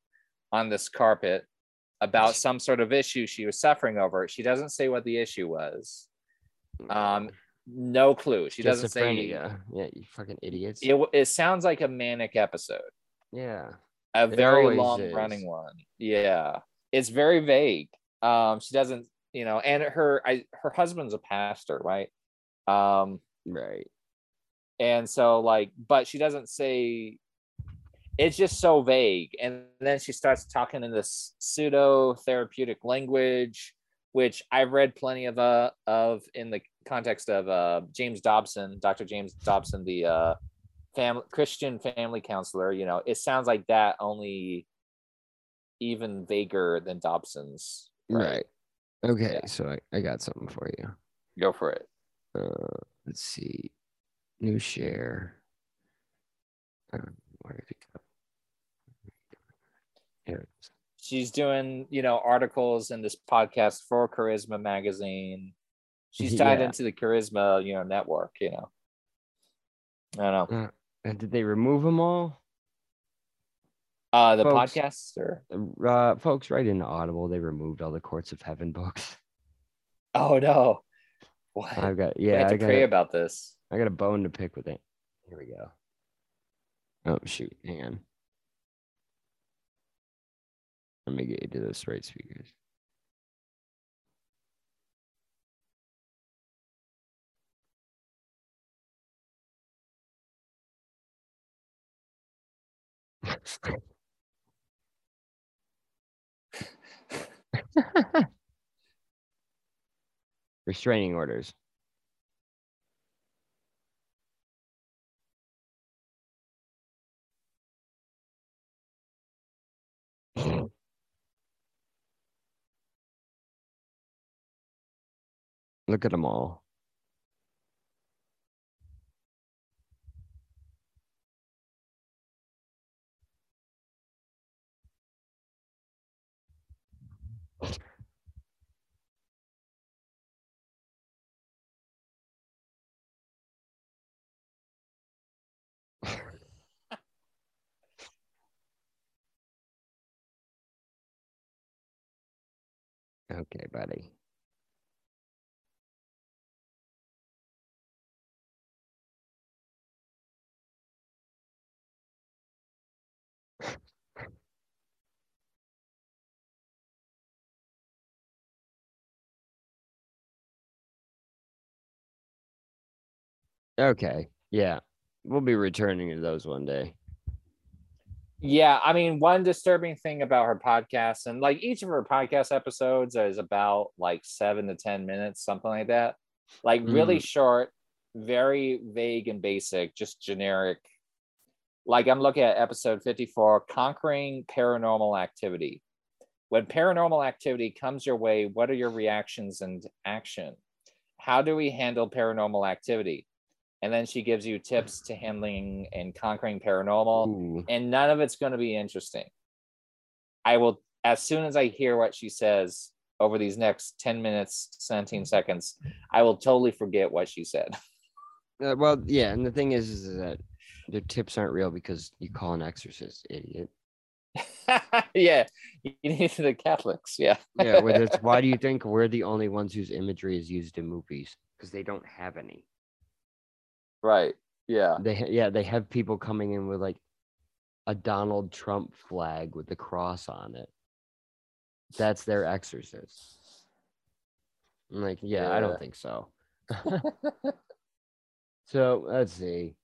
on this carpet about some sort of issue she was suffering over. She doesn't say what the issue was. Um, no clue. She doesn't say. Yeah, you fucking idiots. It, it sounds like a manic episode, yeah. a It very long is. running one. Yeah, it's very vague. Um, she doesn't, you know, and her, I, her husband's a pastor, right? Um, Right. And so like but she doesn't say it's just so vague and then she starts talking in this pseudo therapeutic language which i've read plenty of uh of in the context of uh james dobson dr james dobson the uh family christian family counselor you know it sounds like that only even vaguer than dobson's Right. Okay, Yeah. so I, I got something for you. go for it Uh let's see. New share. Uh, where did it go? Here it is. she's doing you know articles in this podcast for charisma magazine she's tied Yeah. into the charisma you know network you know i don't know And did they remove them all? uh the Folks. podcasts or Uh, folks, right into Audible, they removed all the Courts of Heaven books. oh no what I've got yeah, have I to got pray about this I got a bone to pick with it. Here we go. Oh shoot, hang on. Let me get you to those right speakers. Restraining orders. Look at them all. Okay, buddy. Okay. Yeah. We'll be returning to those one day. Yeah, I mean, one disturbing thing about her podcast, and like each of her podcast episodes is about like seven to 10 minutes, something like that. Like really mm. short, very vague and basic, just generic. Like I'm looking at episode 54 Conquering Paranormal Activity. When paranormal activity comes your way, what are your reactions and action? How do we handle paranormal activity? And then she gives you tips to handling and conquering paranormal Ooh. and none of it's going to be interesting. I will, as soon as I hear what she says over these next 10 minutes, 17 seconds, I will totally forget what she said. Uh, well, yeah, and the thing is, is that the tips aren't real because you call an exorcist, idiot. yeah, you need the Catholics. Yeah. Yeah, why do you think we're the only ones whose imagery is used in movies? Because they don't have any. Right. Yeah. They ha- yeah, they have people coming in with like a Donald Trump flag with the cross on it. That's their exorcist. I'm like, yeah, I don't think so. so let's see.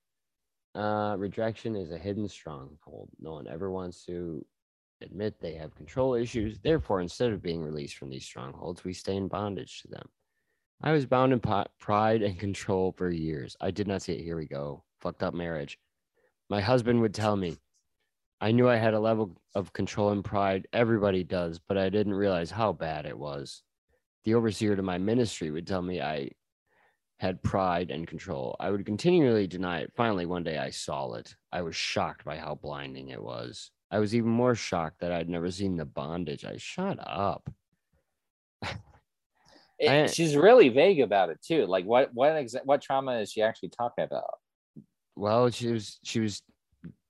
Uh, rejection is a hidden stronghold. No one ever wants to admit they have control issues. Therefore, instead of being released from these strongholds, we stay in bondage to them. I was bound in pride and control for years. I did not see it. Here we go. Fucked up marriage. My husband would tell me, I knew I had a level of control and pride. Everybody does, but I didn't realize how bad it was. The overseer to my ministry would tell me I had pride and control. I would continually deny it. Finally, one day I saw it. I was shocked by how blinding it was. I was even more shocked that I'd never seen the bondage. I shut up. It- I- she's really vague about it too. Like what what exa- what trauma is she actually talking about? Well, she was she was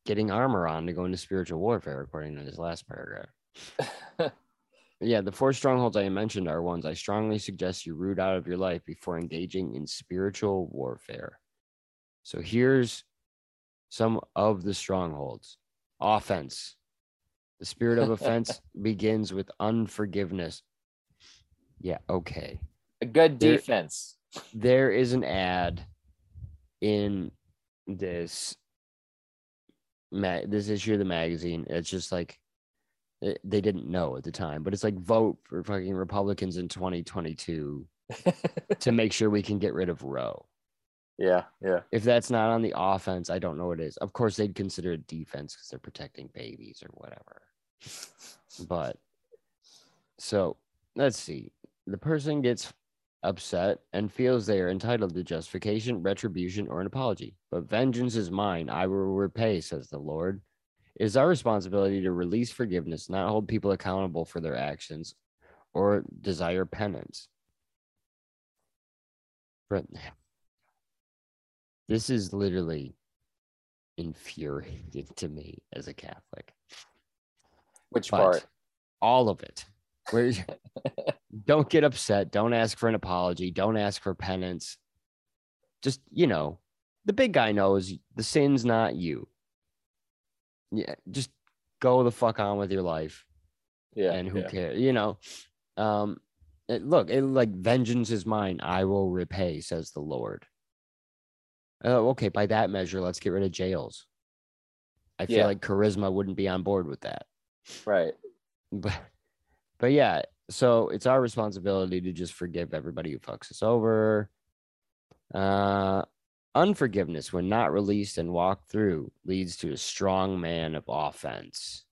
getting armor on to go into spiritual warfare, according to this last paragraph. yeah, the four strongholds I mentioned are ones I strongly suggest you root out of your life before engaging in spiritual warfare. So here's some of the strongholds. Offense. The spirit of offense begins with unforgiveness. Yeah, okay A good There- defense. there is an ad in this ma- this issue of the magazine. It's just like eh, they didn't know at the time, but it's like vote for fucking Republicans in 2022 to make sure we can get rid of Roe. yeah, yeah. If that's not on the offense, I don't know what it is. Of course, they'd consider it defense because they're protecting babies or whatever. But so let's see. The person gets upset and feels they are entitled to justification, retribution, or an apology. But vengeance is mine. I will repay, says the Lord. It is our responsibility to release forgiveness, not hold people accountable for their actions or desire penance. This is literally infuriating to me as a Catholic. Which But part? all of it. Where don't get upset. Don't ask for an apology. Don't ask for penance. Just, you know, the big guy knows the sin's not you. Yeah, just go the fuck on with your life Yeah. and who yeah. cares, you know. Um it, look, it like vengeance is mine, I will repay, says the Lord. Oh, okay, by that measure, let's get rid of jails. I feel Yeah. like charisma wouldn't be on board with that Right. but but yeah so it's our responsibility to just forgive everybody who fucks us over uh unforgiveness when not released and walked through leads to a strong man of offense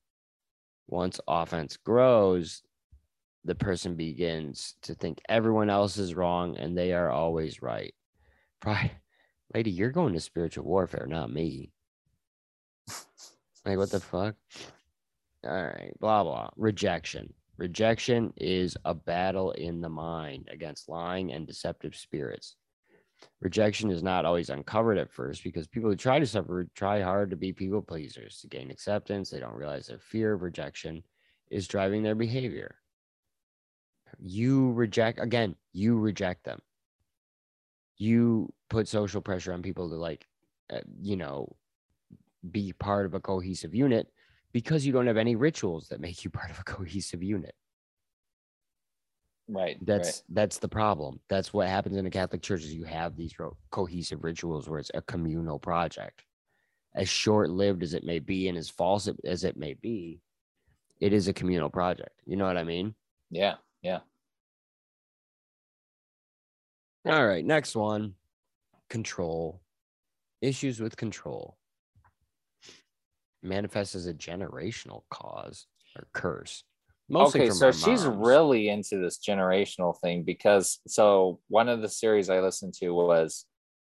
once offense grows the person begins to think everyone else is wrong and they are always right. Pride, lady, you're going to spiritual warfare, not me. like, what the fuck? All right, blah, blah. Rejection. Rejection is a battle in the mind against lying and deceptive spirits. Rejection is not always uncovered at first because people who try to suffer try hard to be people pleasers to gain acceptance. They don't realize their fear of rejection is driving their behavior. You reject, again, you reject them. You put social pressure on people to, like, uh, you know, be part of a cohesive unit because you don't have any rituals that make you part of a cohesive unit. Right. That's right. that's the problem. That's what happens in the Catholic Church is you have these ro- cohesive rituals where it's a communal project. As short-lived as it may be and as false as it may be, it is a communal project. You know what I mean? Yeah. Yeah. All right, next one. Control. Issues with control. Manifests as a generational cause or curse. Mostly okay, so she's moms. really into this generational thing because so one of the series I listened to was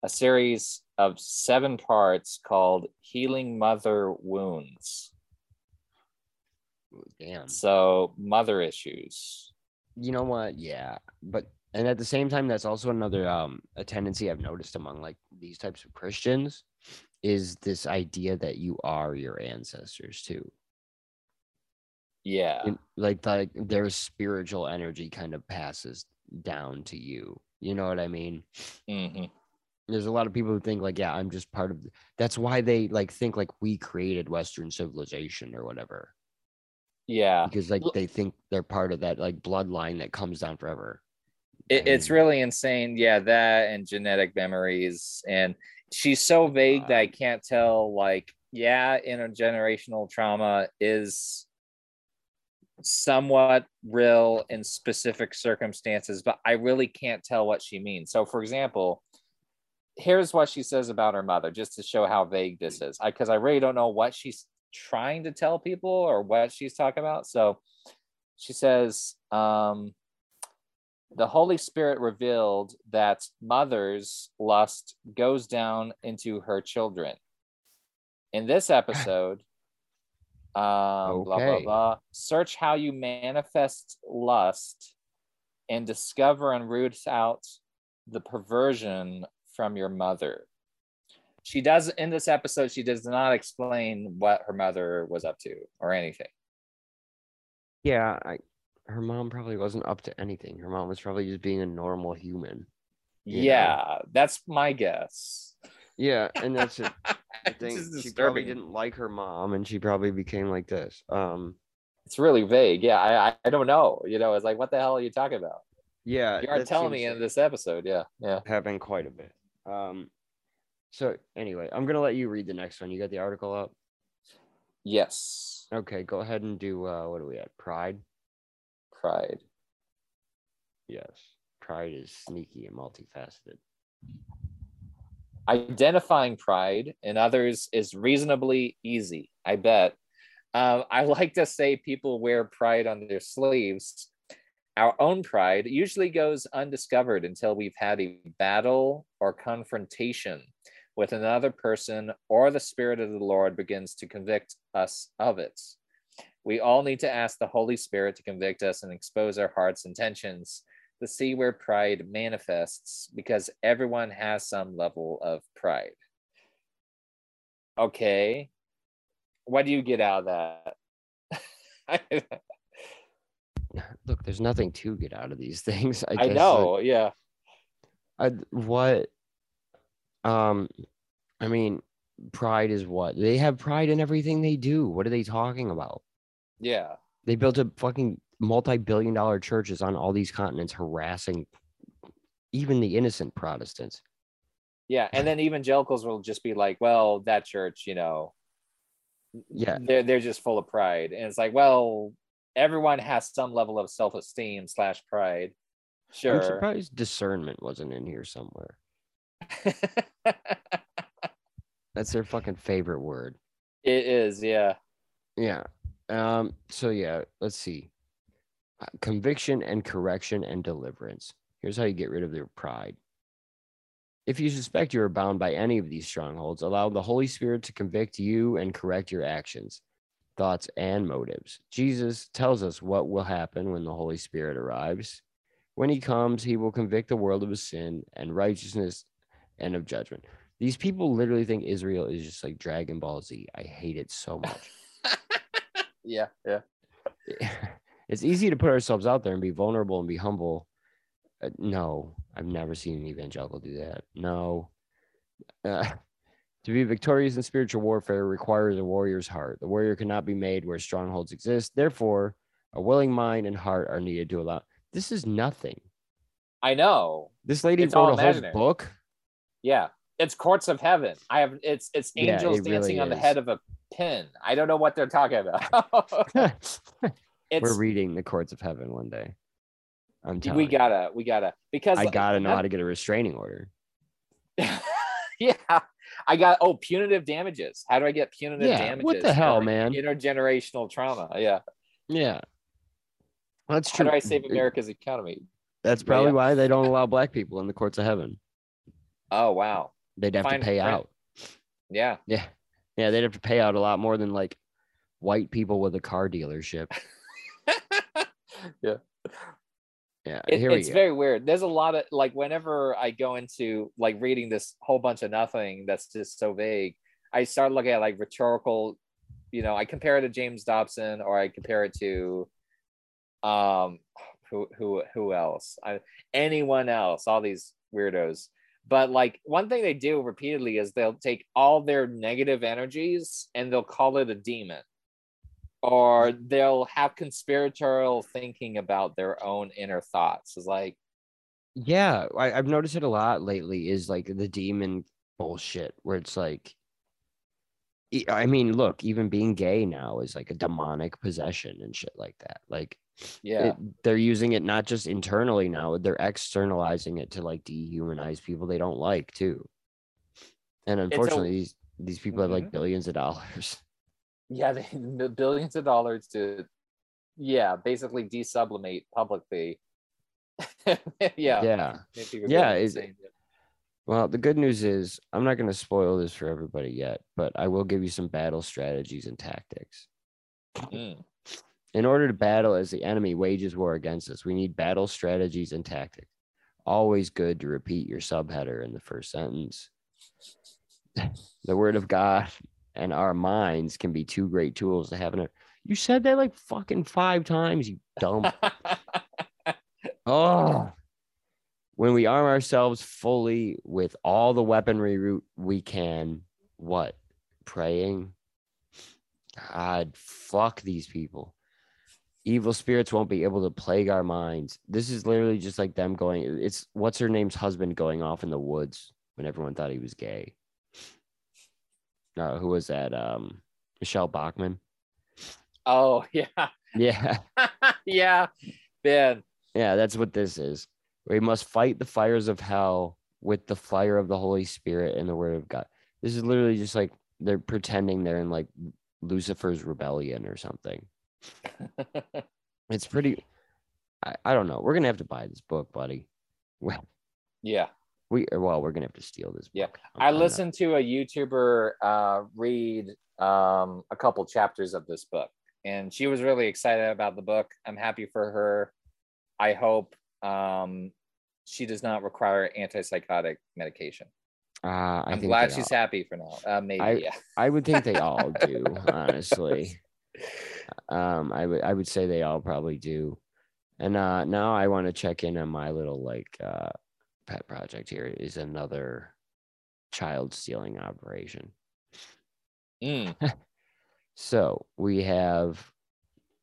a series of seven parts called Healing Mother Wounds. damn. So mother issues. you know what yeah but and at the same time that's also another um a tendency i've noticed among like these types of christians is this idea that you are your ancestors too Yeah. And, like like their spiritual energy kind of passes down to you you know what i mean hmm there's a lot of people who think like yeah i'm just part of that's why they like think like we created western civilization or whatever Yeah. because like they think they're part of that like bloodline that comes down forever It, it's really insane. Yeah, that and genetic memories. And she's so vague that I can't tell, like, yeah, intergenerational trauma is somewhat real in specific circumstances, but I really can't tell what she means. So, for example, here's what she says about her mother, just to show how vague this is. Because I, really don't know what she's trying to tell people or what she's talking about. So, she says, um, the Holy Spirit revealed that mother's lust goes down into her children. In this episode, um, blah, blah, blah, search how you manifest lust and discover and root out the perversion from your mother. She does, in this episode, she does not explain what her mother was up to or anything. Yeah, I her mom probably wasn't up to anything. Her mom was probably just being a normal human. You know. Yeah, that's my guess. Yeah, and that's it. I think she probably didn't like her mom and she probably became like this. Um It's really vague. Yeah, I, I don't know. You know, it's like, what the hell are you talking about? yeah, You aren't telling me in this episode. Yeah, yeah. happen quite a bit. Um so anyway, I'm gonna let you read the next one. You got the article up? Yes, Okay, go ahead and do uh what are we at? Pride? Pride. Yes. Pride is sneaky and multifaceted. Identifying pride in others is reasonably easy. I bet. Um, I like to say people wear pride on their sleeves. Our own pride usually goes undiscovered until we've had a battle or confrontation with another person, or the Spirit of the Lord begins to convict us of it. We all need to ask the Holy Spirit to convict us and expose our heart's intentions to see where pride manifests because everyone has some level of pride. Okay. What do you get out of that? Look, there's nothing to get out of these things. I, I guess, like, know. Yeah. I, what um i mean pride is what they have pride in everything they do what are they talking about Yeah. they built a fucking multi-billion dollar churches on all these continents harassing even the innocent protestants Yeah. And then evangelicals will just be like, well, that church, you know, yeah they're they're just full of pride. And it's like, well, everyone has some level of self-esteem slash pride. i'm Sure. surprised discernment wasn't in here somewhere that's their fucking favorite word it is, yeah. yeah um so yeah let's see Uh, Conviction and correction and deliverance. Here's how you get rid of their pride. If you suspect you are bound by any of these strongholds, allow the Holy Spirit to convict you and correct your actions, thoughts, and motives. Jesus tells us what will happen when the Holy Spirit arrives. When he comes, he will convict the world of his sin and righteousness and of judgment. These people literally think Israel is just like Dragon Ball Z. I hate it so much. Yeah, yeah. it's easy to put ourselves out there and be vulnerable and be humble. Uh, no, I've never seen an evangelical do that. No. Uh, to be victorious in spiritual warfare requires a warrior's heart. The warrior cannot be made where strongholds exist. Therefore, a willing mind and heart are needed to allow. This is nothing. I know. This lady It's wrote a whole book. Yeah. It's courts of heaven. I have it's it's Yeah, angels it dancing really on the head of a pin. I don't know what they're talking about. We're reading the courts of heaven one day. I'm telling we you. gotta we gotta because I gotta know that- how to get a restraining order. yeah. I got oh punitive damages. How do I get punitive Yeah, damages? what the hell, man? Intergenerational trauma. Yeah. Yeah. That's How true. do I save America's economy? That's probably yeah. why they don't allow black people in the courts of heaven. Oh wow. They'd have Fine to pay print. out. Yeah. Yeah. Yeah, they'd have to pay out a lot more than like white people with a car dealership. Yeah. Yeah. It- here it's we go. very weird. There's a lot of like whenever I go into like reading this whole bunch of nothing that's just so vague, I start looking at like rhetorical, you know, I compare it to James Dobson or I compare it to um who who who else? I, anyone else, all these weirdos. But like one thing they do repeatedly is they'll take all their negative energies and they'll call it a demon. Or they'll have conspiratorial thinking about their own inner thoughts. It's like, Yeah, I, I've noticed it a lot lately. Is like the demon bullshit, where it's like, I mean, look, even being gay now is like a demonic possession and shit like that. Like, yeah, it, they're using it not just internally now; they're externalizing it to like dehumanize people they don't like too. And unfortunately, these these people have like Mhm. billions of dollars. yeah, they the billions of dollars to, yeah, basically desublimate publicly. yeah, Yeah. Yeah, is- Well, the good news is I'm not going to spoil this for everybody yet, but I will give you some battle strategies and tactics. Mm. In order to battle as the enemy wages war against us, we need battle strategies and tactics. Always good to repeat your subheader in the first sentence. the word of God and our minds can be two great tools to have in it. You said that like fucking five times, you dumb. Oh, when we arm ourselves fully with all the weaponry we can, what? Praying? God, fuck these people. Evil spirits won't be able to plague our minds. This is literally just like them going. It's what's her name's husband going off in the woods when everyone thought he was gay. Uh, who was that? Um, Michele Bachmann. oh yeah, Yeah. yeah, man. Yeah, that's what this is. We must fight the fires of hell with the fire of the Holy Spirit and the word of God. This is literally just like they're pretending they're in like Lucifer's rebellion or something. It's pretty I, I don't know. We're gonna have to buy this book, buddy. We, yeah. we well, we're gonna have to steal this book. I I'm not- listened to a YouTuber uh, read um, a couple chapters of this book, and she was really excited about the book. I'm happy for her. I hope um, she does not require antipsychotic medication. Uh, I I'm glad she's all- happy for now. Uh, maybe, I- yeah. I would think they all do, honestly. Um, I would I would say they all probably do. And uh now I want to check in on my little like uh pet project here is another child stealing operation. Mm, So we have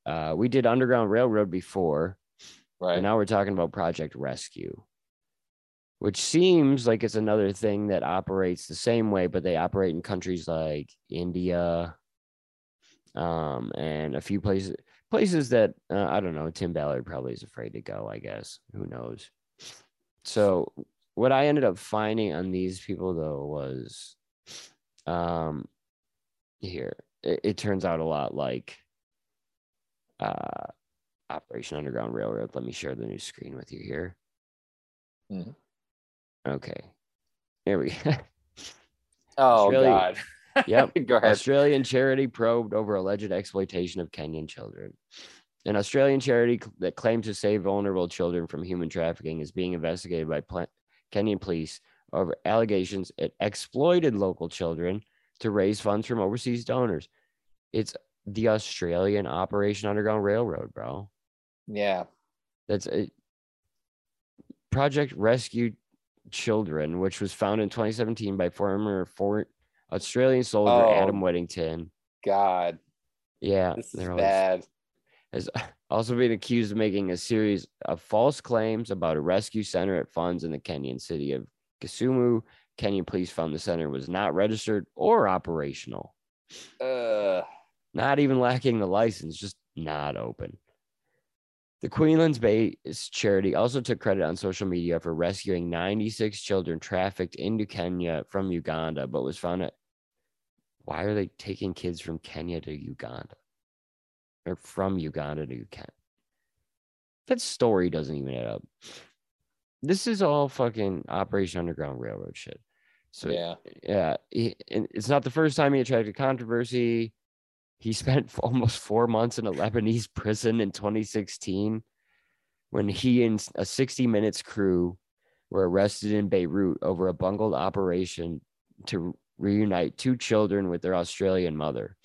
uh we did Underground Railroad before, right. and now we're talking about Project Rescue. Which seems like it's another thing that operates the same way, but they operate in countries like India, um, and a few places places that uh, I don't know. Tim Ballard probably is afraid to go. I guess who knows. So what I ended up finding on these people though was, um, here it, it turns out a lot like, uh, Operation Underground Railroad. Let me share the new screen with you here. Mhm. Okay. There we go. Oh Australia- God. Yep. Go ahead. Australian charity probed over alleged exploitation of Kenyan children. An Australian charity that claimed to save vulnerable children from human trafficking is being investigated by pla- Kenyan police over allegations it exploited local children to raise funds from overseas donors. It's the Australian Operation Underground Railroad, bro. Yeah. That's a Project Rescue Children, which was founded in 2017 by former for Australian soldier Oh. Adam Whittington. God. Yeah, This is bad. has also been accused of making a series of false claims about a rescue center at funds in the Kenyan city of Kisumu. Kenyan police found the center was not registered or operational, Uh, not even lacking the license, just not open. The Queensland's based charity also took credit on social media for rescuing 96 children trafficked into Kenya from Uganda, but was found at why are they taking kids from Kenya to Uganda? Or from Uganda to Kenya? That story doesn't even add up. This is all fucking Operation Underground Railroad shit. So yeah. yeah, he, it's not the first time he attracted controversy. He spent almost four months in a Lebanese prison in 2016 when he and a 60 Minutes crew were arrested in Beirut over a bungled operation to reunite two children with their Australian mother.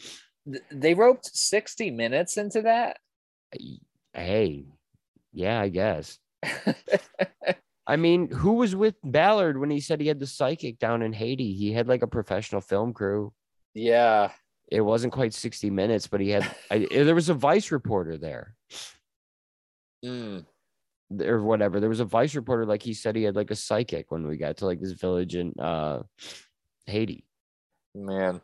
They roped 60 minutes into that. Hey, yeah, I guess. I mean, who was with Ballard when he said he had the psychic down in Haiti? He had like a professional film crew. yeah. it wasn't quite 60 minutes, but he had I, there was a Vice reporter there Mm. or whatever. There was a Vice reporter, like he said he had like a psychic when we got to like this village in uh Haiti. Man.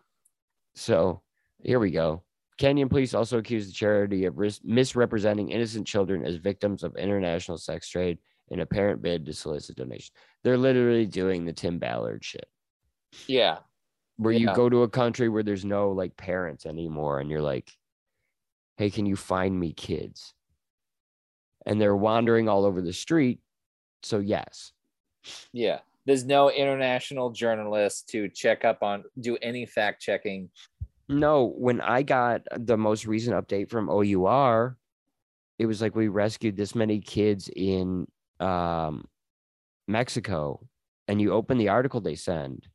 So here we go. Kenyan police also accused the charity of ris- misrepresenting innocent children as victims of international sex trade in a apparent bid to solicit donations. They're literally doing the Tim Ballard shit. Yeah. where you go to a country where there's no like parents anymore and you're like hey can you find me kids and they're wandering all over the street so yes Yeah. There's no international journalist to check up on, do any fact checking. no when i got the most recent update from our it was like we rescued this many kids in um mexico and you open the article they send.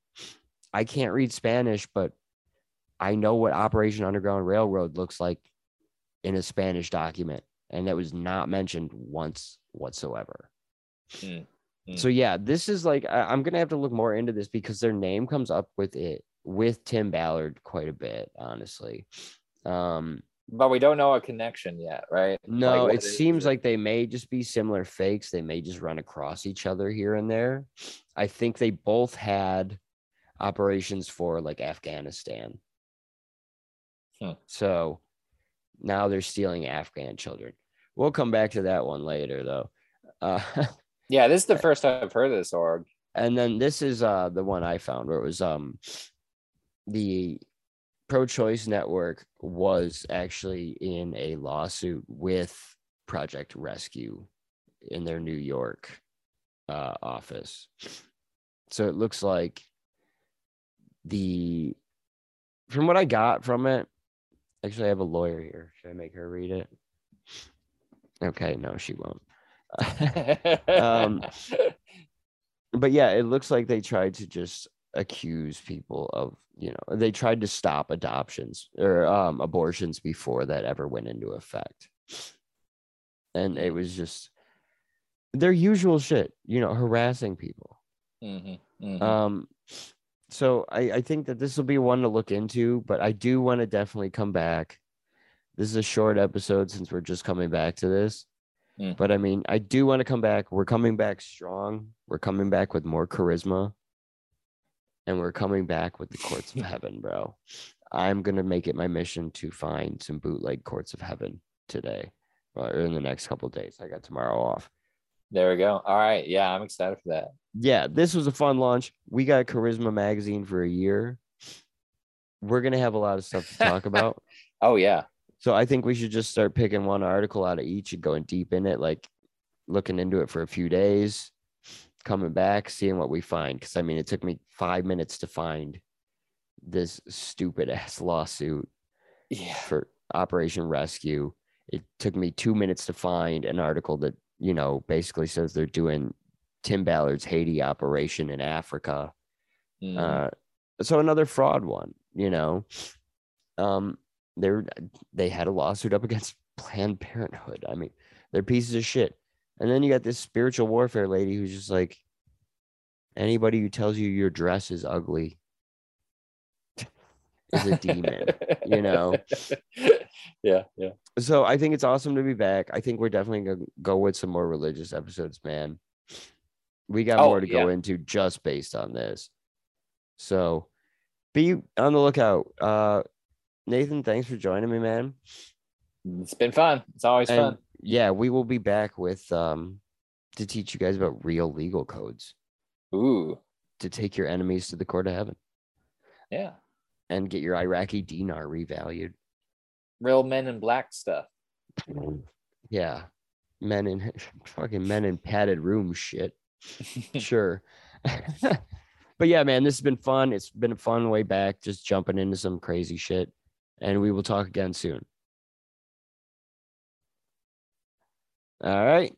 I can't read spanish but i know what operation underground railroad looks like in a spanish document and that was not mentioned once whatsoever. Mm, mm. so yeah this is like I, i'm gonna have to look more into this because their name comes up with it with tim ballard quite a bit honestly um But we don't know a connection yet, right? no, Like, it seems it? like they may just be similar fakes. They may just run across each other here and there. I think they both had operations for like Afghanistan. Hmm. So now they're stealing Afghan children. We'll come back to that one later though. Uh, Yeah, this is the first time I've heard of this org. and then this is uh the one I found where it was um the pro-choice network was actually in a lawsuit with Project Rescue in their New York uh, office. So it looks like the from what I got from it. Actually, I have a lawyer here. Should I make her read it? Okay, no, she won't. Um, but yeah, it looks like they tried to just accuse people of, you know, they tried to stop adoptions or um, abortions before that ever went into effect. And it was just their usual shit, you know, harassing people. Mhm, mhm. Um, so I, I think that this will be one to look into, but I do want to definitely come back. This is a short episode since we're just coming back to this. Mm. But I mean, I do want to come back. We're coming back strong. We're coming back with more charisma. And we're coming back with the courts of heaven, bro. I'm gonna make it my mission to find some bootleg courts of heaven today or in the next couple days. I got tomorrow off. there we go. All right. Yeah, I'm excited for that. yeah, this was a fun launch. We got Charisma Magazine for a year. We're gonna have a lot of stuff to talk about. Oh yeah. So I think we should just start picking one article out of each and going deep in it, like looking into it for a few days, coming back, seeing what we find. Because I mean, it took me five minutes to find this stupid ass lawsuit Yeah. for Operation Rescue. It took me two minutes to find an article that, you know, basically says they're doing Tim Ballard's Haiti operation in Africa. Mm. Uh, so another fraud one, you know. Um, they're they had a lawsuit up against Planned Parenthood. I mean, they're pieces of shit. And then you got this spiritual warfare lady who's just like, anybody who tells you your dress is ugly is a demon. you know. yeah, yeah. so I think it's awesome to be back. I think we're definitely gonna go with some more religious episodes, man. We got Oh, more to go into just based on this. So be on the lookout. Uh Nathan, thanks for joining me, man. It's been fun. It's always And fun. yeah, we will be back with um to teach you guys about real legal codes Ooh, to take your enemies to the court of heaven yeah. and get your Iraqi dinar revalued. Real men in black stuff. Yeah. Men in fucking men in padded room shit. sure. but yeah, man, this has been fun. It's been a fun way back, just jumping into some crazy shit. And we will talk again soon. All right.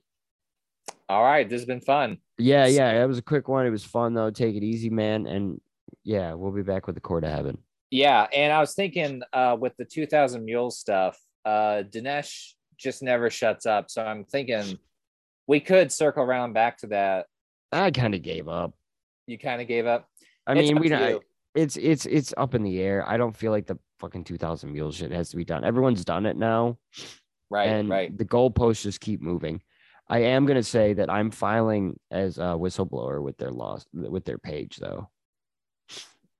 All right, this has been fun. Yeah, yeah. That was a quick one. It was fun though. Take it easy, man. And yeah, we'll be back with the court of heaven. Yeah, and I was thinking uh, with the 2000 mule stuff, uh, Dinesh just never shuts up. So I'm thinking we could circle around back to that. I kind of gave up. You kind of gave up. I It's mean, we don't. It's it's it's up in the air. I don't feel like the fucking two thousand mules shit has to be done. Everyone's done it now. right, and right. the goalposts just keep moving. I am gonna say that I'm filing as a whistleblower with their loss with their page though.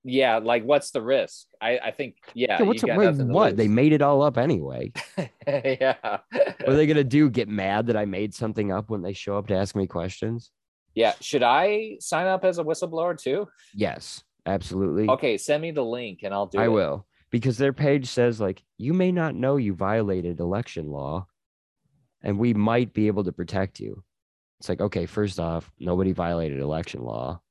Yeah, like what's the risk? I, I think yeah. Yeah, what's you got wait, to what? They made it all up anyway. yeah. what are they gonna do? Get mad that I made something up when they show up to ask me questions? yeah. Should I sign up as a whistleblower too? Yes, absolutely. Okay, send me the link and I'll do I it. will because their page says like you may not know you violated election law, and we might be able to protect you. It's like okay, first off, nobody violated election law,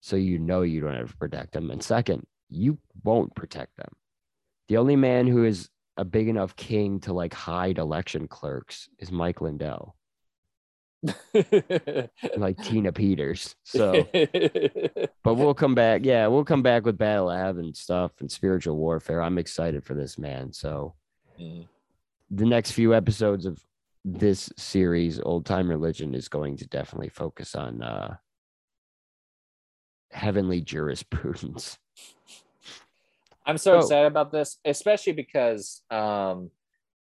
so you know you don't have to protect them, and second, you won't protect them. The only man who is a big enough king to like hide election clerks is Mike Lindell, like Tina Peters. So. But we'll come back. Yeah, we'll come back with Battle of Heaven stuff and spiritual warfare. I'm excited for this, man. So Mm. the next few episodes of this series, Old Time Religion, is going to definitely focus on uh heavenly jurisprudence. I'm so Oh. excited about this, especially because um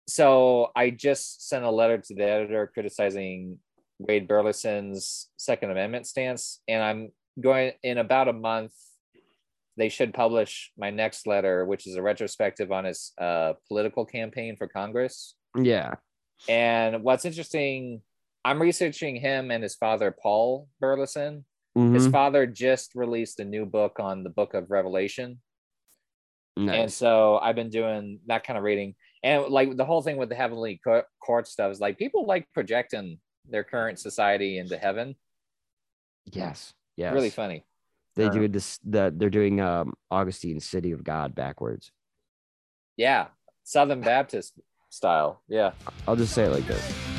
so I just sent a letter to the editor criticizing Wade Burleson's Second Amendment stance, and I'm going in about a month. They should publish my next letter, which is a retrospective on his uh, political campaign for Congress. Yeah. And what's interesting, I'm researching him and his father, Paul Burleson. His Mhm. father just released a new book on the book of Revelation. And so I've been doing that kind of reading. And like the whole thing with the heavenly court stuff is like people like projecting their current society into heaven. Yes. Yes. Really funny. They Uh, do this that they're doing um Augustine's City of God backwards. Yeah. Southern Baptist style. Yeah. I'll just say it like this.